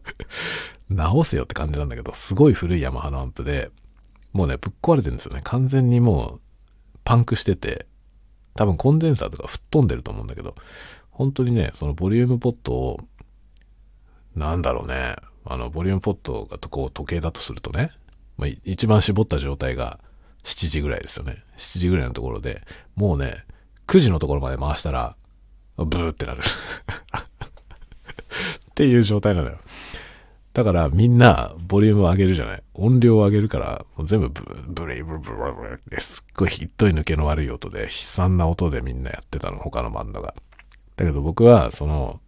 直せよって感じなんだけど、すごい古いヤマハのアンプで、もうね、ぶっ壊れてるんですよね。完全にもう、パンクしてて、多分コンデンサーとか吹っ飛んでると思うんだけど、本当にね、そのボリュームポットを、なんだろうね、あの、ボリュームポットがこう時計だとするとね、まあ、一番絞った状態が7時ぐらいですよね。7時ぐらいのところで、もうね、9時のところまで回したら、ブーってなる っていう状態なのよ。だからみんなボリュームを上げるじゃない。音量を上げるから、もう全部ブブレイブブブブってすっごいひっどい抜けの悪い音で、悲惨な音でみんなやってたの、他のバンドが。だけど僕は、その、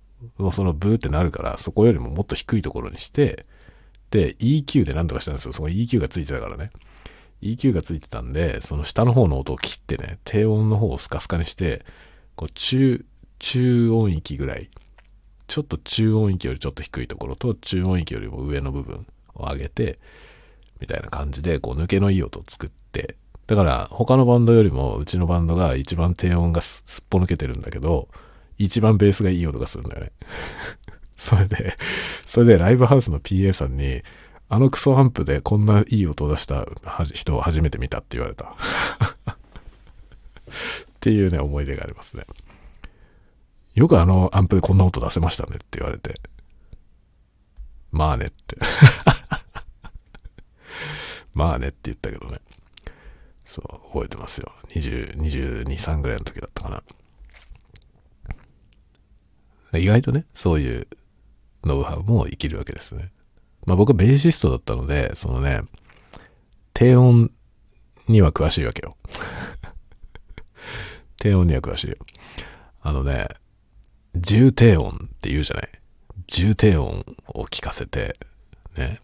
そのブーってなるから、そこよりももっと低いところにして、で、EQ で何とかしたんですよ。その EQ がついてたからね。EQ がついてたんで、その下の方の音を切ってね、低音の方をスカスカにして、こう中、中音域ぐらいちょっと中音域よりちょっと低いところと中音域よりも上の部分を上げて、みたいな感じで、こう抜けのいい音を作って、だから他のバンドよりもうちのバンドが一番低音がすっぽ抜けてるんだけど、一番ベースがいい音がするんだよね。それで、それでライブハウスの PA さんに、あのクソアンプでこんないい音を出した人を初めて見たって言われた。っていうね、思い出がありますね。よくあのアンプでこんな音出せましたねって言われて。まあねって まあねって言ったけどね。そう、覚えてますよ。20、22、3ぐらいの時だったかな。意外とね、そういうノウハウも生きるわけですね。まあ僕ベーシストだったので、そのね、低音には詳しいわけよ。低音には詳しいよ。あのね、重低音って言うじゃない？重低音を聞かせて、ね。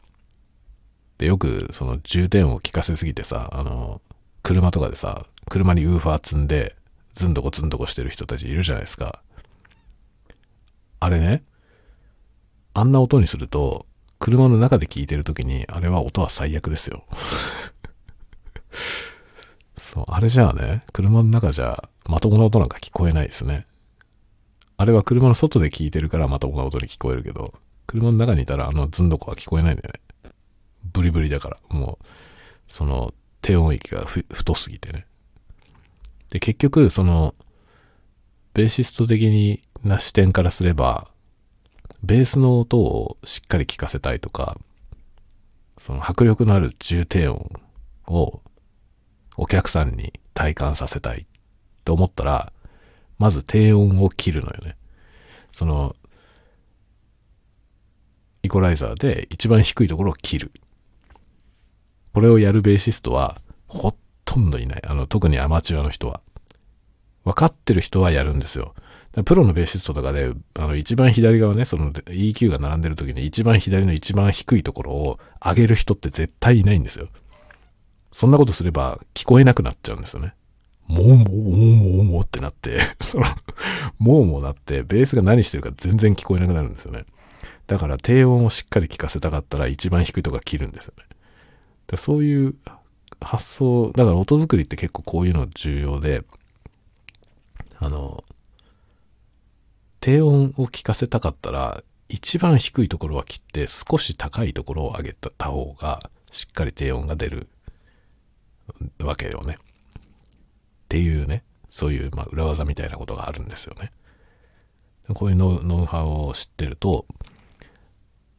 で、よくその重低音を聞かせすぎてさ、あの、車とかでさ、車にウーファー積んで、ずんどこずんどこしてる人たちいるじゃないですか。あれね、あんな音にすると、車の中で聞いてる時に、あれは音は最悪ですよ。そう、あれじゃあね、車の中じゃまともな音なんか聞こえないですね。あれは車の外で聞いてるからまともな音に聞こえるけど、車の中にいたらあのズンドコは聞こえないんだよね。ブリブリだから。もう、その低音域が太すぎてね。で、結局、その、ベーシスト的な視点からすれば、ベースの音をしっかり聞かせたいとか、その迫力のある重低音をお客さんに体感させたいと思ったら、まず低音を切るのよね。その、イコライザーで一番低いところを切る。これをやるベーシストはほとんどいない。あの、特にアマチュアの人は。分かってる人はやるんですよ。プロのベーシストとかで、あの、一番左側ね、その EQ が並んでる時に一番左の一番低いところを上げる人って絶対いないんですよ。そんなことすれば聞こえなくなっちゃうんですよね。もうもうもうもうもうってなって、その、もうもうなって、ベースが何してるか全然聞こえなくなるんですよね。だから低音をしっかり聞かせたかったら一番低いとこ切るんですよね。だそういう発想、だから音作りって結構こういうの重要で、あの、低音を聞かせたかったら、一番低いところは切って少し高いところを上げた方がしっかり低音が出るわけよね。っていうね、そういうまあ裏技みたいなことがあるんですよね。こういうノウハウを知ってると、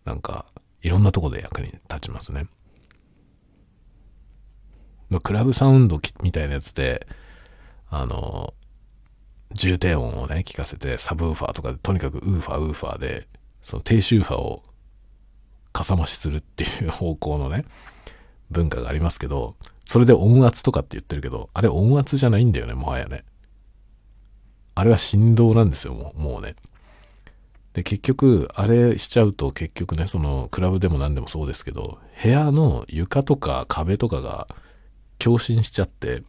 なんかいろんなとこで役に立ちますね。クラブサウンドみたいなやつで、あの、重低音をね、効かせて、サブウーファーとかで、とにかくウーファーウーファーで、その低周波をかさ増しするっていう方向のね、文化がありますけど、それで音圧とかって言ってるけど、あれ音圧じゃないんだよね、もはやね。あれは振動なんですよ、もうもうね。で、結局、あれしちゃうと結局ね、その、クラブでも何でもそうですけど、部屋の床とか壁とかが共振しちゃって、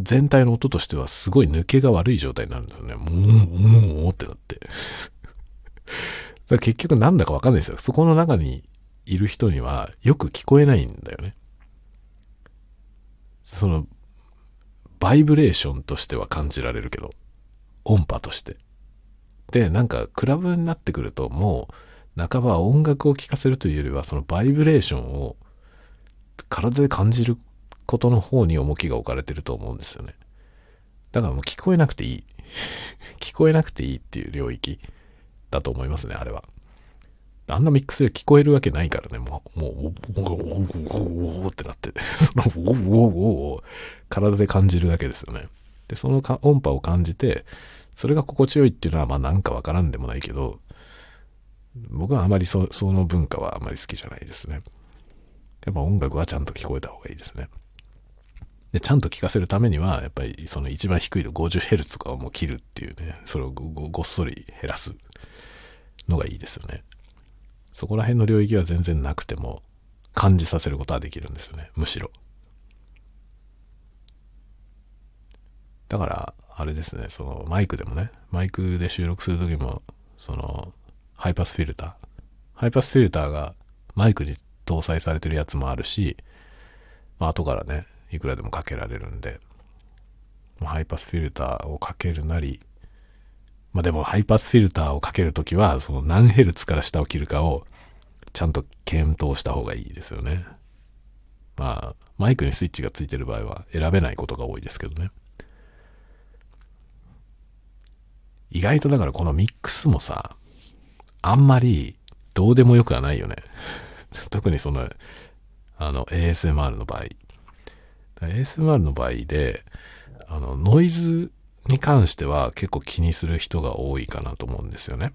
全体の音としてはすごい抜けが悪い状態になるんですよね。もう、もう、ってなって。だ結局なんだかわかんないですよ。そこの中にいる人にはよく聞こえないんだよね。その、バイブレーションとしては感じられるけど、音波として。で、なんか、クラブになってくると、もう、半ば音楽を聴かせるというよりは、そのバイブレーションを体で感じることの方に重きが置かれてると思うんですよね。だからもう聞こえなくていい。聞こえなくていいっていう領域だと思いますね、あれは。あんなミックスで聞こえるわけないからね、もう、もう、おおおおおおってなって、そのおおおを体で感じるだけですよね。で、その音波を感じて、それが心地よいっていうのは、まあなんかわからんでもないけど、僕はあまりそその文化はあまり好きじゃないですね。やっぱ音楽はちゃんと聞こえた方がいいですね。で、ちゃんと聞かせるためには、やっぱりその一番低いの 50Hz とかをもう切るっていうね、それをごっそり減らすのがいいですよね。そこら辺の領域は全然なくても感じさせることはできるんですよね、むしろ。だから、あれですね、そのマイクでもね、マイクで収録するときも、その、ハイパスフィルター。ハイパスフィルターがマイクに搭載されてるやつもあるし、まあ後からね、いくらでもかけられるんで、ハイパスフィルターをかけるなり、まあでもハイパスフィルターをかけるときは、その何ヘルツから下を切るかをちゃんと検討した方がいいですよね。まあ、マイクにスイッチがついてる場合は選べないことが多いですけどね。意外とだからこのミックスもさ、あんまりどうでもよくはないよね。特にその、あの ASMR の場合。ASMR の場合で、あの、ノイズに関しては結構気にする人が多いかなと思うんですよね。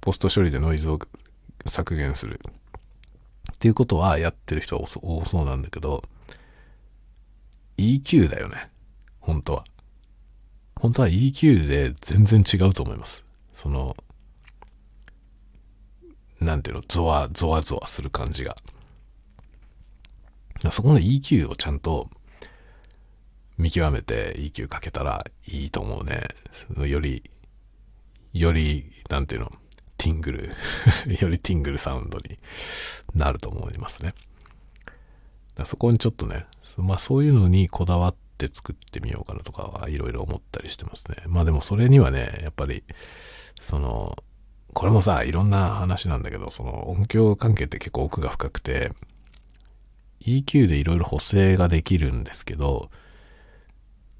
ポスト処理でノイズを削減する。っていうことはやってる人は多そうなんだけど、EQ だよね。本当は。本当は EQ で全然違うと思います。その、なんていうの、ゾワ、ゾワゾワする感じが。そこの EQ をちゃんと見極めて EQ かけたらいいと思うね。より、より、なんていうの、ティングル よりティングルサウンドになると思いますね。そこにちょっとね、まあそういうのにこだわって作ってみようかなとかはいろいろ思ったりしてますね。まあでもそれにはね、やっぱり、その、これもさ、いろんな話なんだけど、その音響関係って結構奥が深くて、EQ でいろいろ補正ができるんですけど、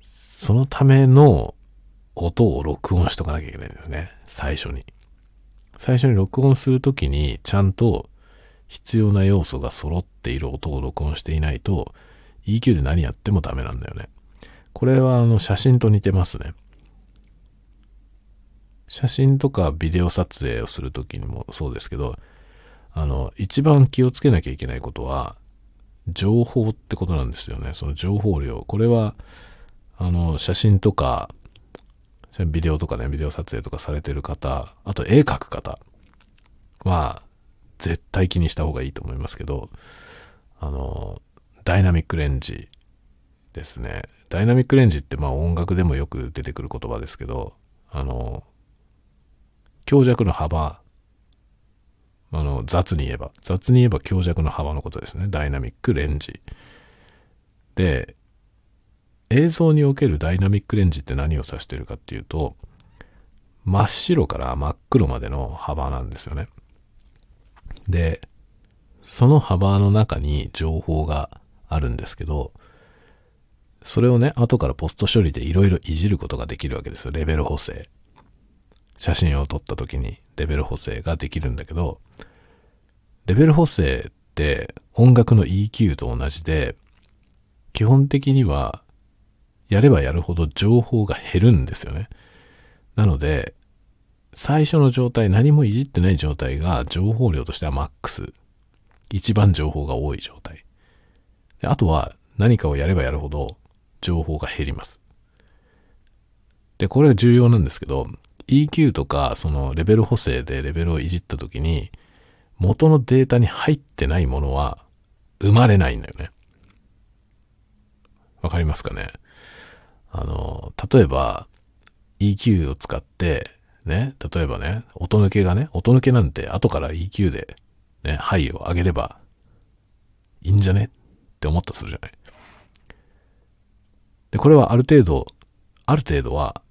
そのための音を録音しとかなきゃいけないんですね。最初に。最初に録音するときにちゃんと必要な要素が揃っている音を録音していないと EQ で何やってもダメなんだよね。これはあの写真と似てますね。写真とかビデオ撮影をするときにもそうですけど、あの、一番気をつけなきゃいけないことは、情報ってことなんですよね。その情報量。これは、あの、写真とか、ビデオとかね、ビデオ撮影とかされてる方、あと絵描く方は、絶対気にした方がいいと思いますけど、あの、ダイナミックレンジですね。ダイナミックレンジってまあ音楽でもよく出てくる言葉ですけど、あの、強弱の幅、あの、雑に言えば、雑に言えば強弱の幅のことですね。ダイナミックレンジ。で、映像におけるダイナミックレンジって何を指してるかっていうと、真っ白から真っ黒までの幅なんですよね。で、その幅の中に情報があるんですけど、それをね、後からポスト処理でいろいろいじることができるわけですよ。レベル補正。写真を撮った時にレベル補正ができるんだけど、レベル補正って音楽の EQ と同じで、基本的にはやればやるほど情報が減るんですよね。なので、最初の状態、何もいじってない状態が情報量としてはマックス。一番情報が多い状態。であとは何かをやればやるほど情報が減ります。で、これは重要なんですけど、EQ とかそのレベル補正でレベルをいじった時に、元のデータに入ってないものは生まれないんだよね。わかりますかね？あの、例えば EQ を使って、ね、例えばね、音抜けがね、音抜けなんて後から EQ でね、ハイを上げればいいんじゃね？って思ったするじゃない。で、これはある程度、ある程度は、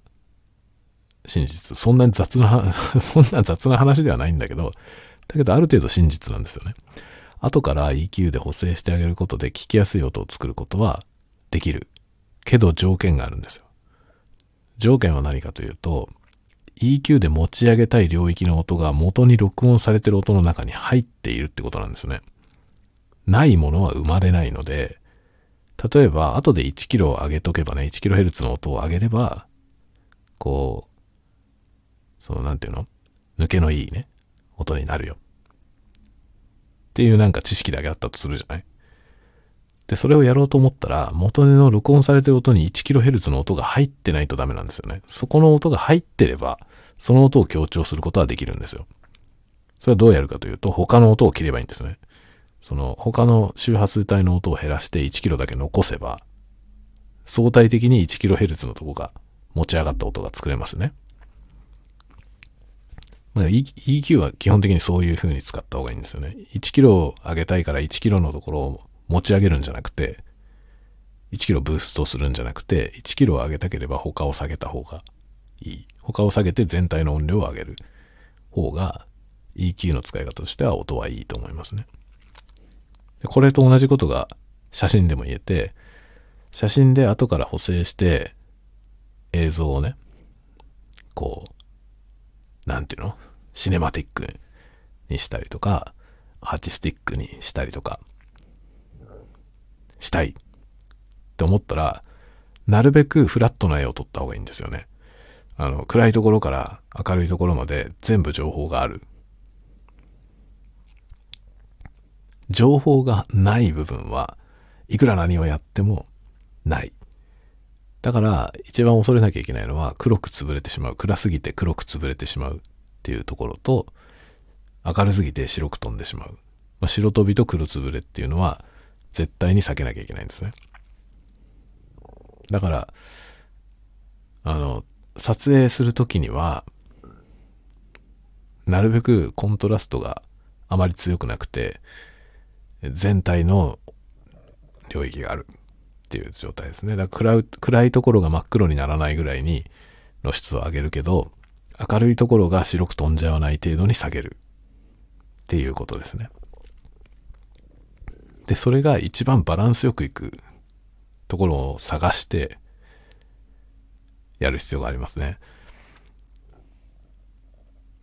真実。そんなに雑な、そんな雑な話ではないんだけど、だけどある程度真実なんですよね。後から EQ で補正してあげることで聞きやすい音を作ることはできる。けど条件があるんですよ。条件は何かというと、EQ で持ち上げたい領域の音が元に録音されてる音の中に入っているってことなんですよね。ないものは生まれないので、例えば、後で1キロ上げとけばね、1キロヘルツの音を上げれば、こう、その、なんていうの？抜けのいいね、音になるよ。っていうなんか知識だけあったとするじゃない？で、それをやろうと思ったら、元の録音されてる音に 1kHz の音が入ってないとダメなんですよね。そこの音が入ってれば、その音を強調することはできるんですよ。それはどうやるかというと、他の音を切ればいいんですね。その他の周波数帯の音を減らして1キロだけ残せば、相対的に1キロヘルツのとこが持ち上がった音が作れますね。まあ、EQ は基本的にそういう風に使った方がいいんですよね。1キロ上げたいから1キロのところを持ち上げるんじゃなくて、1キロブーストするんじゃなくて、1キロ上げたければ他を下げた方がいい。他を下げて全体の音量を上げる方が EQ の使い方としては音はいいと思いますね。これと同じことが写真でも言えて、写真で後から補正して映像をね、こう、なんていうの？シネマティックにしたりとか、アーティスティックにしたりとか、したいって思ったら、なるべくフラットな絵を撮った方がいいんですよね。あの、暗いところから明るいところまで全部情報がある情報がない部分はいくら何をやってもない。だから一番恐れなきゃいけないのは黒く潰れてしまう。暗すぎて黒く潰れてしまうていうところと明るすぎて白く飛んでしまう。まあ、白飛びと黒潰れっていうのは絶対に避けなきゃいけないんですね。だから、あの、撮影するときには、なるべくコントラストがあまり強くなくて、全体の領域があるっていう状態ですね。だから暗いところが真っ黒にならないぐらいに露出を上げるけど、明るいところが白く飛んじゃわない程度に下げるっていうことですね。で、それが一番バランスよくいくところを探してやる必要がありますね。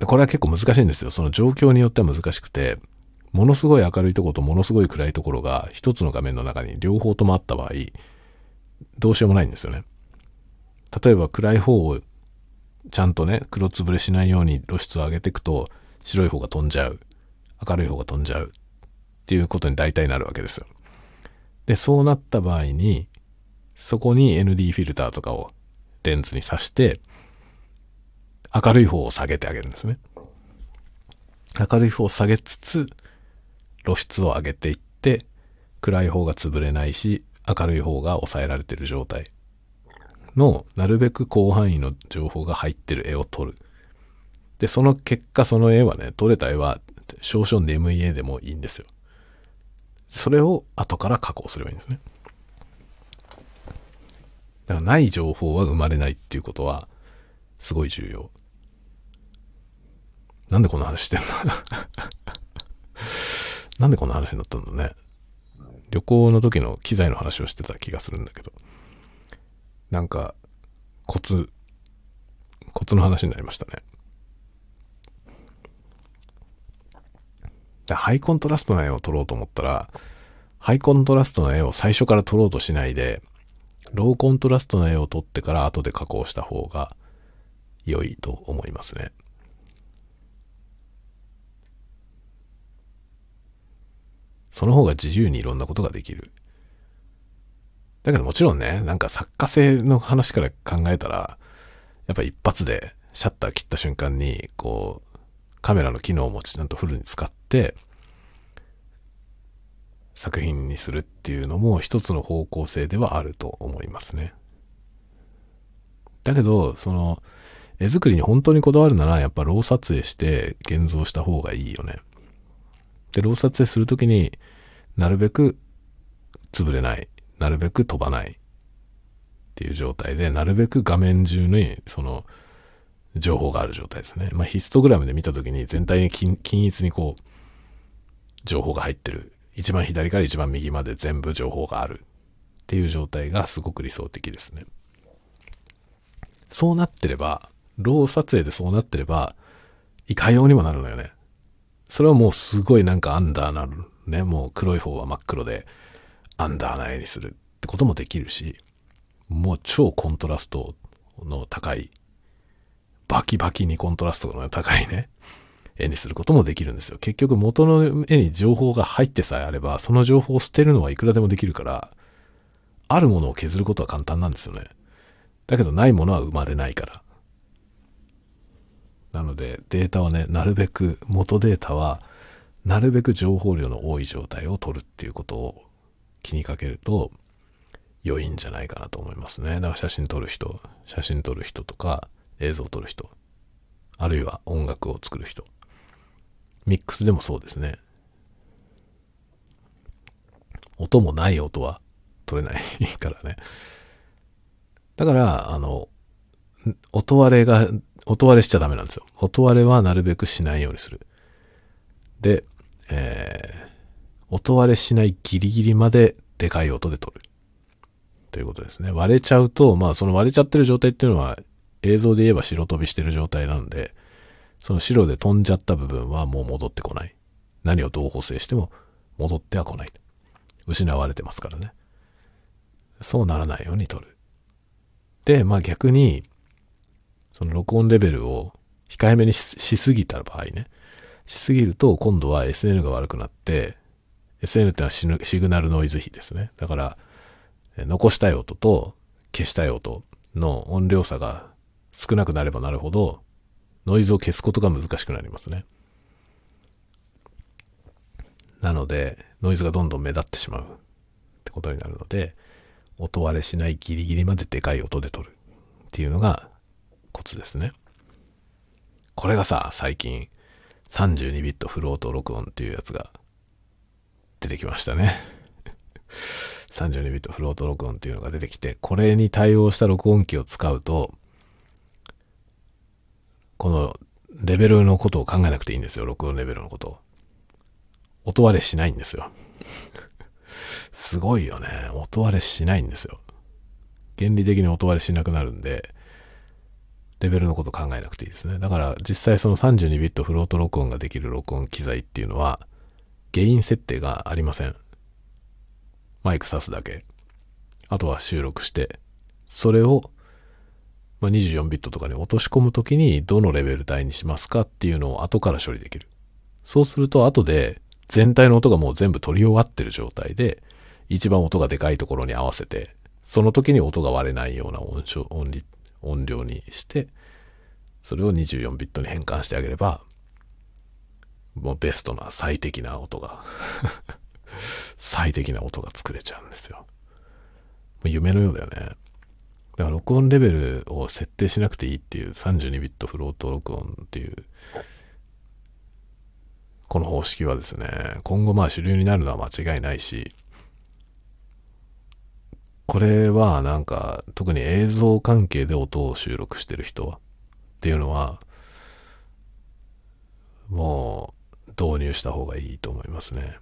これは結構難しいんですよ。その状況によっては難しくて、ものすごい明るいところとものすごい暗いところが一つの画面の中に両方ともあった場合、どうしようもないんですよね。例えば暗い方をちゃんとね、黒つぶれしないように露出を上げていくと、白い方が飛んじゃう。明るい方が飛んじゃう。っていうことに大体なるわけですよ。で、そうなった場合に、そこに ND フィルターとかをレンズに挿して、明るい方を下げてあげるんですね。明るい方を下げつつ、露出を上げていって、暗い方が潰れないし、明るい方が抑えられてる状態の、なるべく広範囲の情報が入ってる絵を撮る。で、その結果、その絵はね、撮れた絵は少々眠い絵でもいいんですよ。それを後から加工すればいいんですね。だからない情報は生まれないっていうことは、すごい重要。なんでこんな話してんの？なんでこんな話になったんだね。旅行の時の機材の話をしてた気がするんだけど。なんか、コツ、コツの話になりましたね。ハイコントラストの絵を撮ろうと思ったら、ハイコントラストの絵を最初から撮ろうとしないで、ローコントラストの絵を撮ってから後で加工した方が良いと思いますね。その方が自由にいろんなことができる。だけどもちろんね、なんか作家性の話から考えたら、やっぱ一発でシャッター切った瞬間に、こう、カメラの機能もちゃんとフルに使って、作品にするっていうのも一つの方向性ではあると思いますね。だけど、その、絵作りに本当にこだわるなら、やっぱロー撮影して現像した方がいいよね。で、ロー撮影するときになるべく潰れない。なるべく飛ばない。っていう状態で、なるべく画面中に、その、情報がある状態ですね。まあ、ヒストグラムで見たときに全体に均一にこう、情報が入ってる。一番左から一番右まで全部情報がある。っていう状態がすごく理想的ですね。そうなってれば、ロー撮影でそうなってれば、いかようにもなるのよね。それはもうすごいなんかアンダーなる。ね、もう黒い方は真っ黒で、アンダーな絵にするってこともできるし、もう超コントラストの高い、バキバキにコントラストの高いね、絵にすることもできるんですよ。結局元の絵に情報が入ってさえあれば、その情報を捨てるのはいくらでもできるから、あるものを削ることは簡単なんですよね。だけどないものは生まれないから。なのでデータはね、なるべく、元データは、なるべく情報量の多い状態を取るっていうことを気にかけると良いんじゃないかなと思いますね。だから写真撮る人、写真撮る人とか映像を撮る人、あるいは音楽を作る人。ミックスでもそうですね。音もない音は取れないからね。だから、あの、音割れが、音割れしちゃダメなんですよ。音割れはなるべくしないようにする。で、えー、音割れしないギリギリまででかい音で撮る。ということですね。割れちゃうと、まあその割れちゃってる状態っていうのは映像で言えば白飛びしてる状態なんで、その白で飛んじゃった部分はもう戻ってこない。何をどう補正しても戻っては来ない。失われてますからね。そうならないように撮る。で、まあ逆に、その録音レベルを控えめにしすぎた場合ね、しすぎると今度は SN が悪くなって、SN ってのはシグナルノイズ比ですね。だから、残したい音と消したい音の音量差が少なくなればなるほど、ノイズを消すことが難しくなりますね。なので、ノイズがどんどん目立ってしまうってことになるので、音割れしないギリギリまででかい音で撮るっていうのがコツですね。これがさ、最近32ビットフロート録音っていうやつが出てきましたね。32ビットフロート録音っていうのが出てきて、これに対応した録音機を使うと、このレベルのことを考えなくていいんですよ、録音レベルのことを。音割れしないんですよ。すごいよね。音割れしないんですよ。原理的に音割れしなくなるんで、レベルのこと考えなくていいですね。だから実際その32ビットフロート録音ができる録音機材っていうのは、ゲイン設定がありません。マイク挿すだけ。あとは収録して、それを、まあ、24ビットとかに落とし込むときにどのレベル帯にしますかっていうのを後から処理できる。そうすると後で全体の音がもう全部取り終わってる状態で、一番音がでかいところに合わせて、その時に音が割れないような音音音量にしてそれを24ビットに変換してあげれば、もうベストな最適な音が 最適な音が作れちゃうんですよ。夢のようだよね。だから録音レベルを設定しなくていいっていう32ビットフロート録音っていうこの方式はですね、今後まあ主流になるのは間違いないし、これはなんか特に映像関係で音を収録してる人っていうのはもう導入した方がいいと思いますね。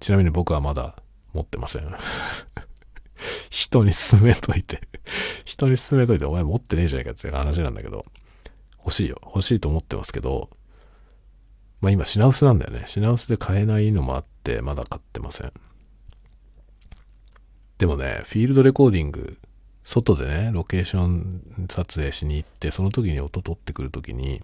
ちなみに僕はまだ持ってません。人に勧めといて人に勧めといてお前持ってねえじゃないかっていう話なんだけど、欲しいよ。欲しいと思ってますけど、まあ今品薄なんだよね。品薄で買えないのもあって、まだ買ってません。でもね、フィールドレコーディング、外でね、ロケーション撮影しに行って、その時に音取ってくる時に、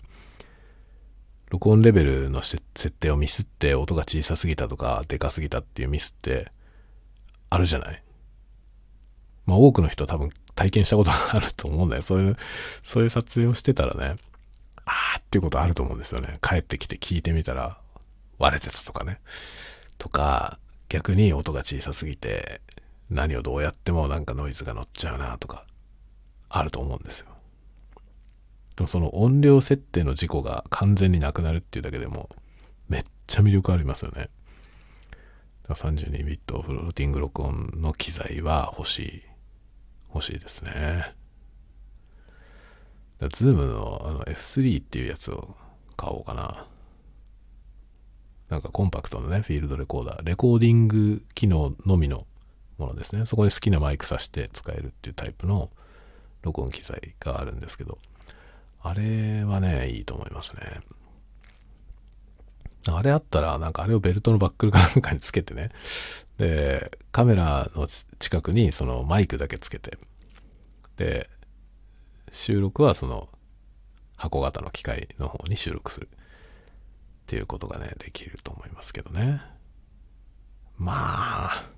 録音レベルの設定をミスって音が小さすぎたとか、でかすぎたっていうミスって、あるじゃない？まあ多くの人は多分体験したことがあると思うんだよ。そういう、そういう撮影をしてたらね、あーっていうことあると思うんですよね。帰ってきて聞いてみたら割れてたとかね。とか、逆に音が小さすぎて何をどうやってもなんかノイズが乗っちゃうなとか、あると思うんですよ。でもその音量設定の事故が完全になくなるっていうだけでも、めっちゃ魅力ありますよね。32ビットフローティング録音の機材は欲しい。欲しいですね。 Zoom のあの F3 っていうやつを買おうかな。なんかコンパクトのね、フィールドレコーダー、レコーディング機能のみのものですね。そこで好きなマイクさして使えるっていうタイプの録音機材があるんですけど、あれはね、いいと思いますね。あれあったら、なんかあれをベルトのバックルかなんかにつけてね、で、カメラの近くにそのマイクだけつけて、で、収録はその箱型の機械の方に収録するっていうことがね、できると思いますけどね。まあ、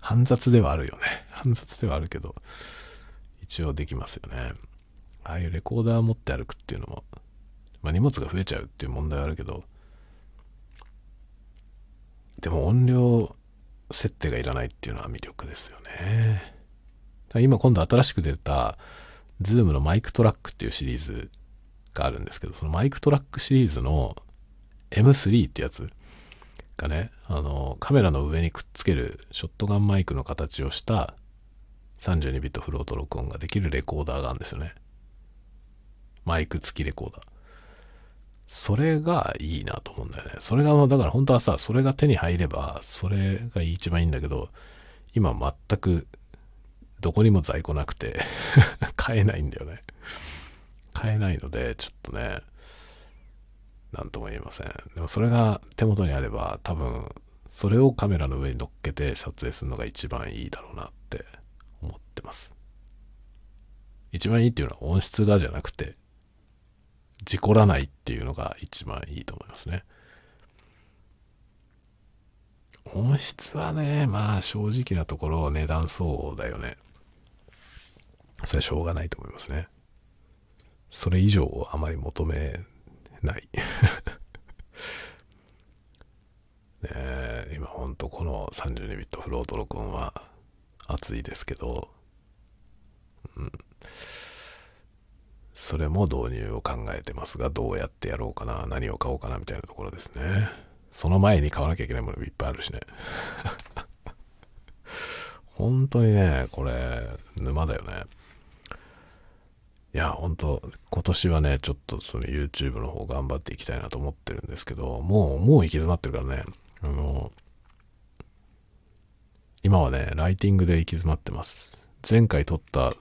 煩雑ではあるよね。煩雑ではあるけど、一応できますよね。ああいうレコーダーを持って歩くっていうのも、まあ荷物が増えちゃうっていう問題はあるけど、でも音量設定がいらないっていうのは魅力ですよね。今今度新しく出た、 Zoom の MicTrak っていうシリーズがあるんですけど、その MicTrak シリーズの M3 ってやつがね、あの、カメラの上にくっつけるショットガンマイクの形をした32ビットフロート録音ができるレコーダーがあるんですよね。マイク付きレコーダー。それがいいなと思うんだよね。それが、だから本当はさ、それが手に入れば、それが一番いいんだけど、今全くどこにも在庫なくて 買えないんだよね。買えないので、ちょっとね、なんとも言えません。でもそれが手元にあれば、多分、それをカメラの上に乗っけて撮影するのが一番いいだろうなって思ってます。一番いいっていうのは音質がじゃなくて、事故らないっていうのが一番いいと思いますね。音質はね、まあ正直なところ値段そうだよね。それはしょうがないと思いますね。それ以上をあまり求めない。ね今ほんとこの32ビットフロート録音は熱いですけど、うん。それも導入を考えてますが、どうやってやろうかな、何を買おうかなみたいなところですね。その前に買わなきゃいけないものいっぱいあるしね。本当にね、これ、沼だよね。いや、本当今年はね、ちょっとその YouTube の方頑張っていきたいなと思ってるんですけど、もう、もう行き詰まってるからね、あの、今はね、ライティングで行き詰まってます。前回撮った、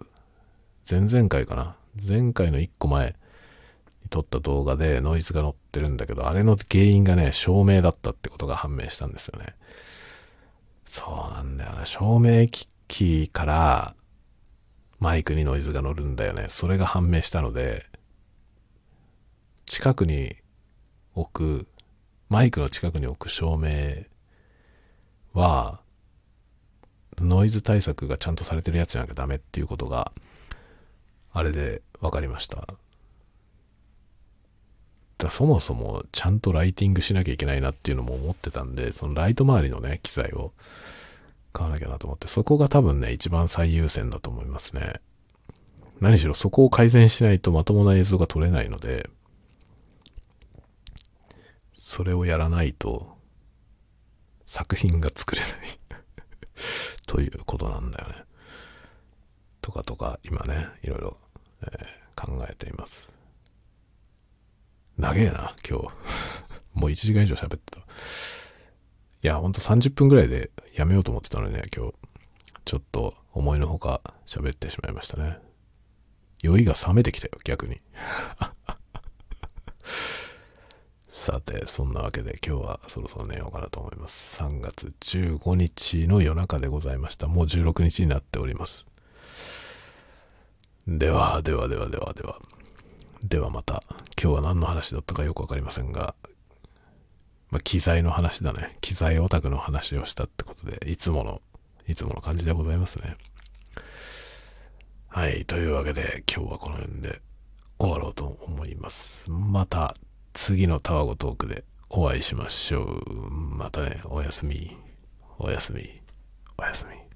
前々回かな。前回の1個前に撮った動画でノイズが乗ってるんだけど、あれの原因がね、照明だったってことが判明したんですよね。そうなんだよな。照明機器からマイクにノイズが乗るんだよね。それが判明したので、近くに置く、マイクの近くに置く照明は、ノイズ対策がちゃんとされてるやつじゃなきゃダメっていうことが、あれで分かりました。だそもそもちゃんとライティングしなきゃいけないなっていうのも思ってたんで、そのライト周りのね、機材を買わなきゃなと思って、そこが多分ね、一番最優先だと思いますね。何しろそこを改善しないとまともな映像が撮れないので、それをやらないと作品が作れない ということなんだよね。とかとか、今ね、いろいろ、えー、考えています。長えな、今日。もう1時間以上喋ってた。いや、ほんと30分ぐらいでやめようと思ってたのにね、今日。ちょっと思いのほか喋ってしまいましたね。酔いが冷めてきたよ、逆に。さて、そんなわけで今日はそろそろ寝ようかなと思います。3月15日の夜中でございました。もう16日になっております。では、ではではではでは。ではまた、今日は何の話だったかよくわかりませんが、まあ、機材の話だね。機材オタクの話をしたってことで、いつもの、いつもの感じでございますね。はい。というわけで、今日はこの辺で終わろうと思います。また次のタワゴトークでお会いしましょう。またね、おやすみ。おやすみ。おやすみ。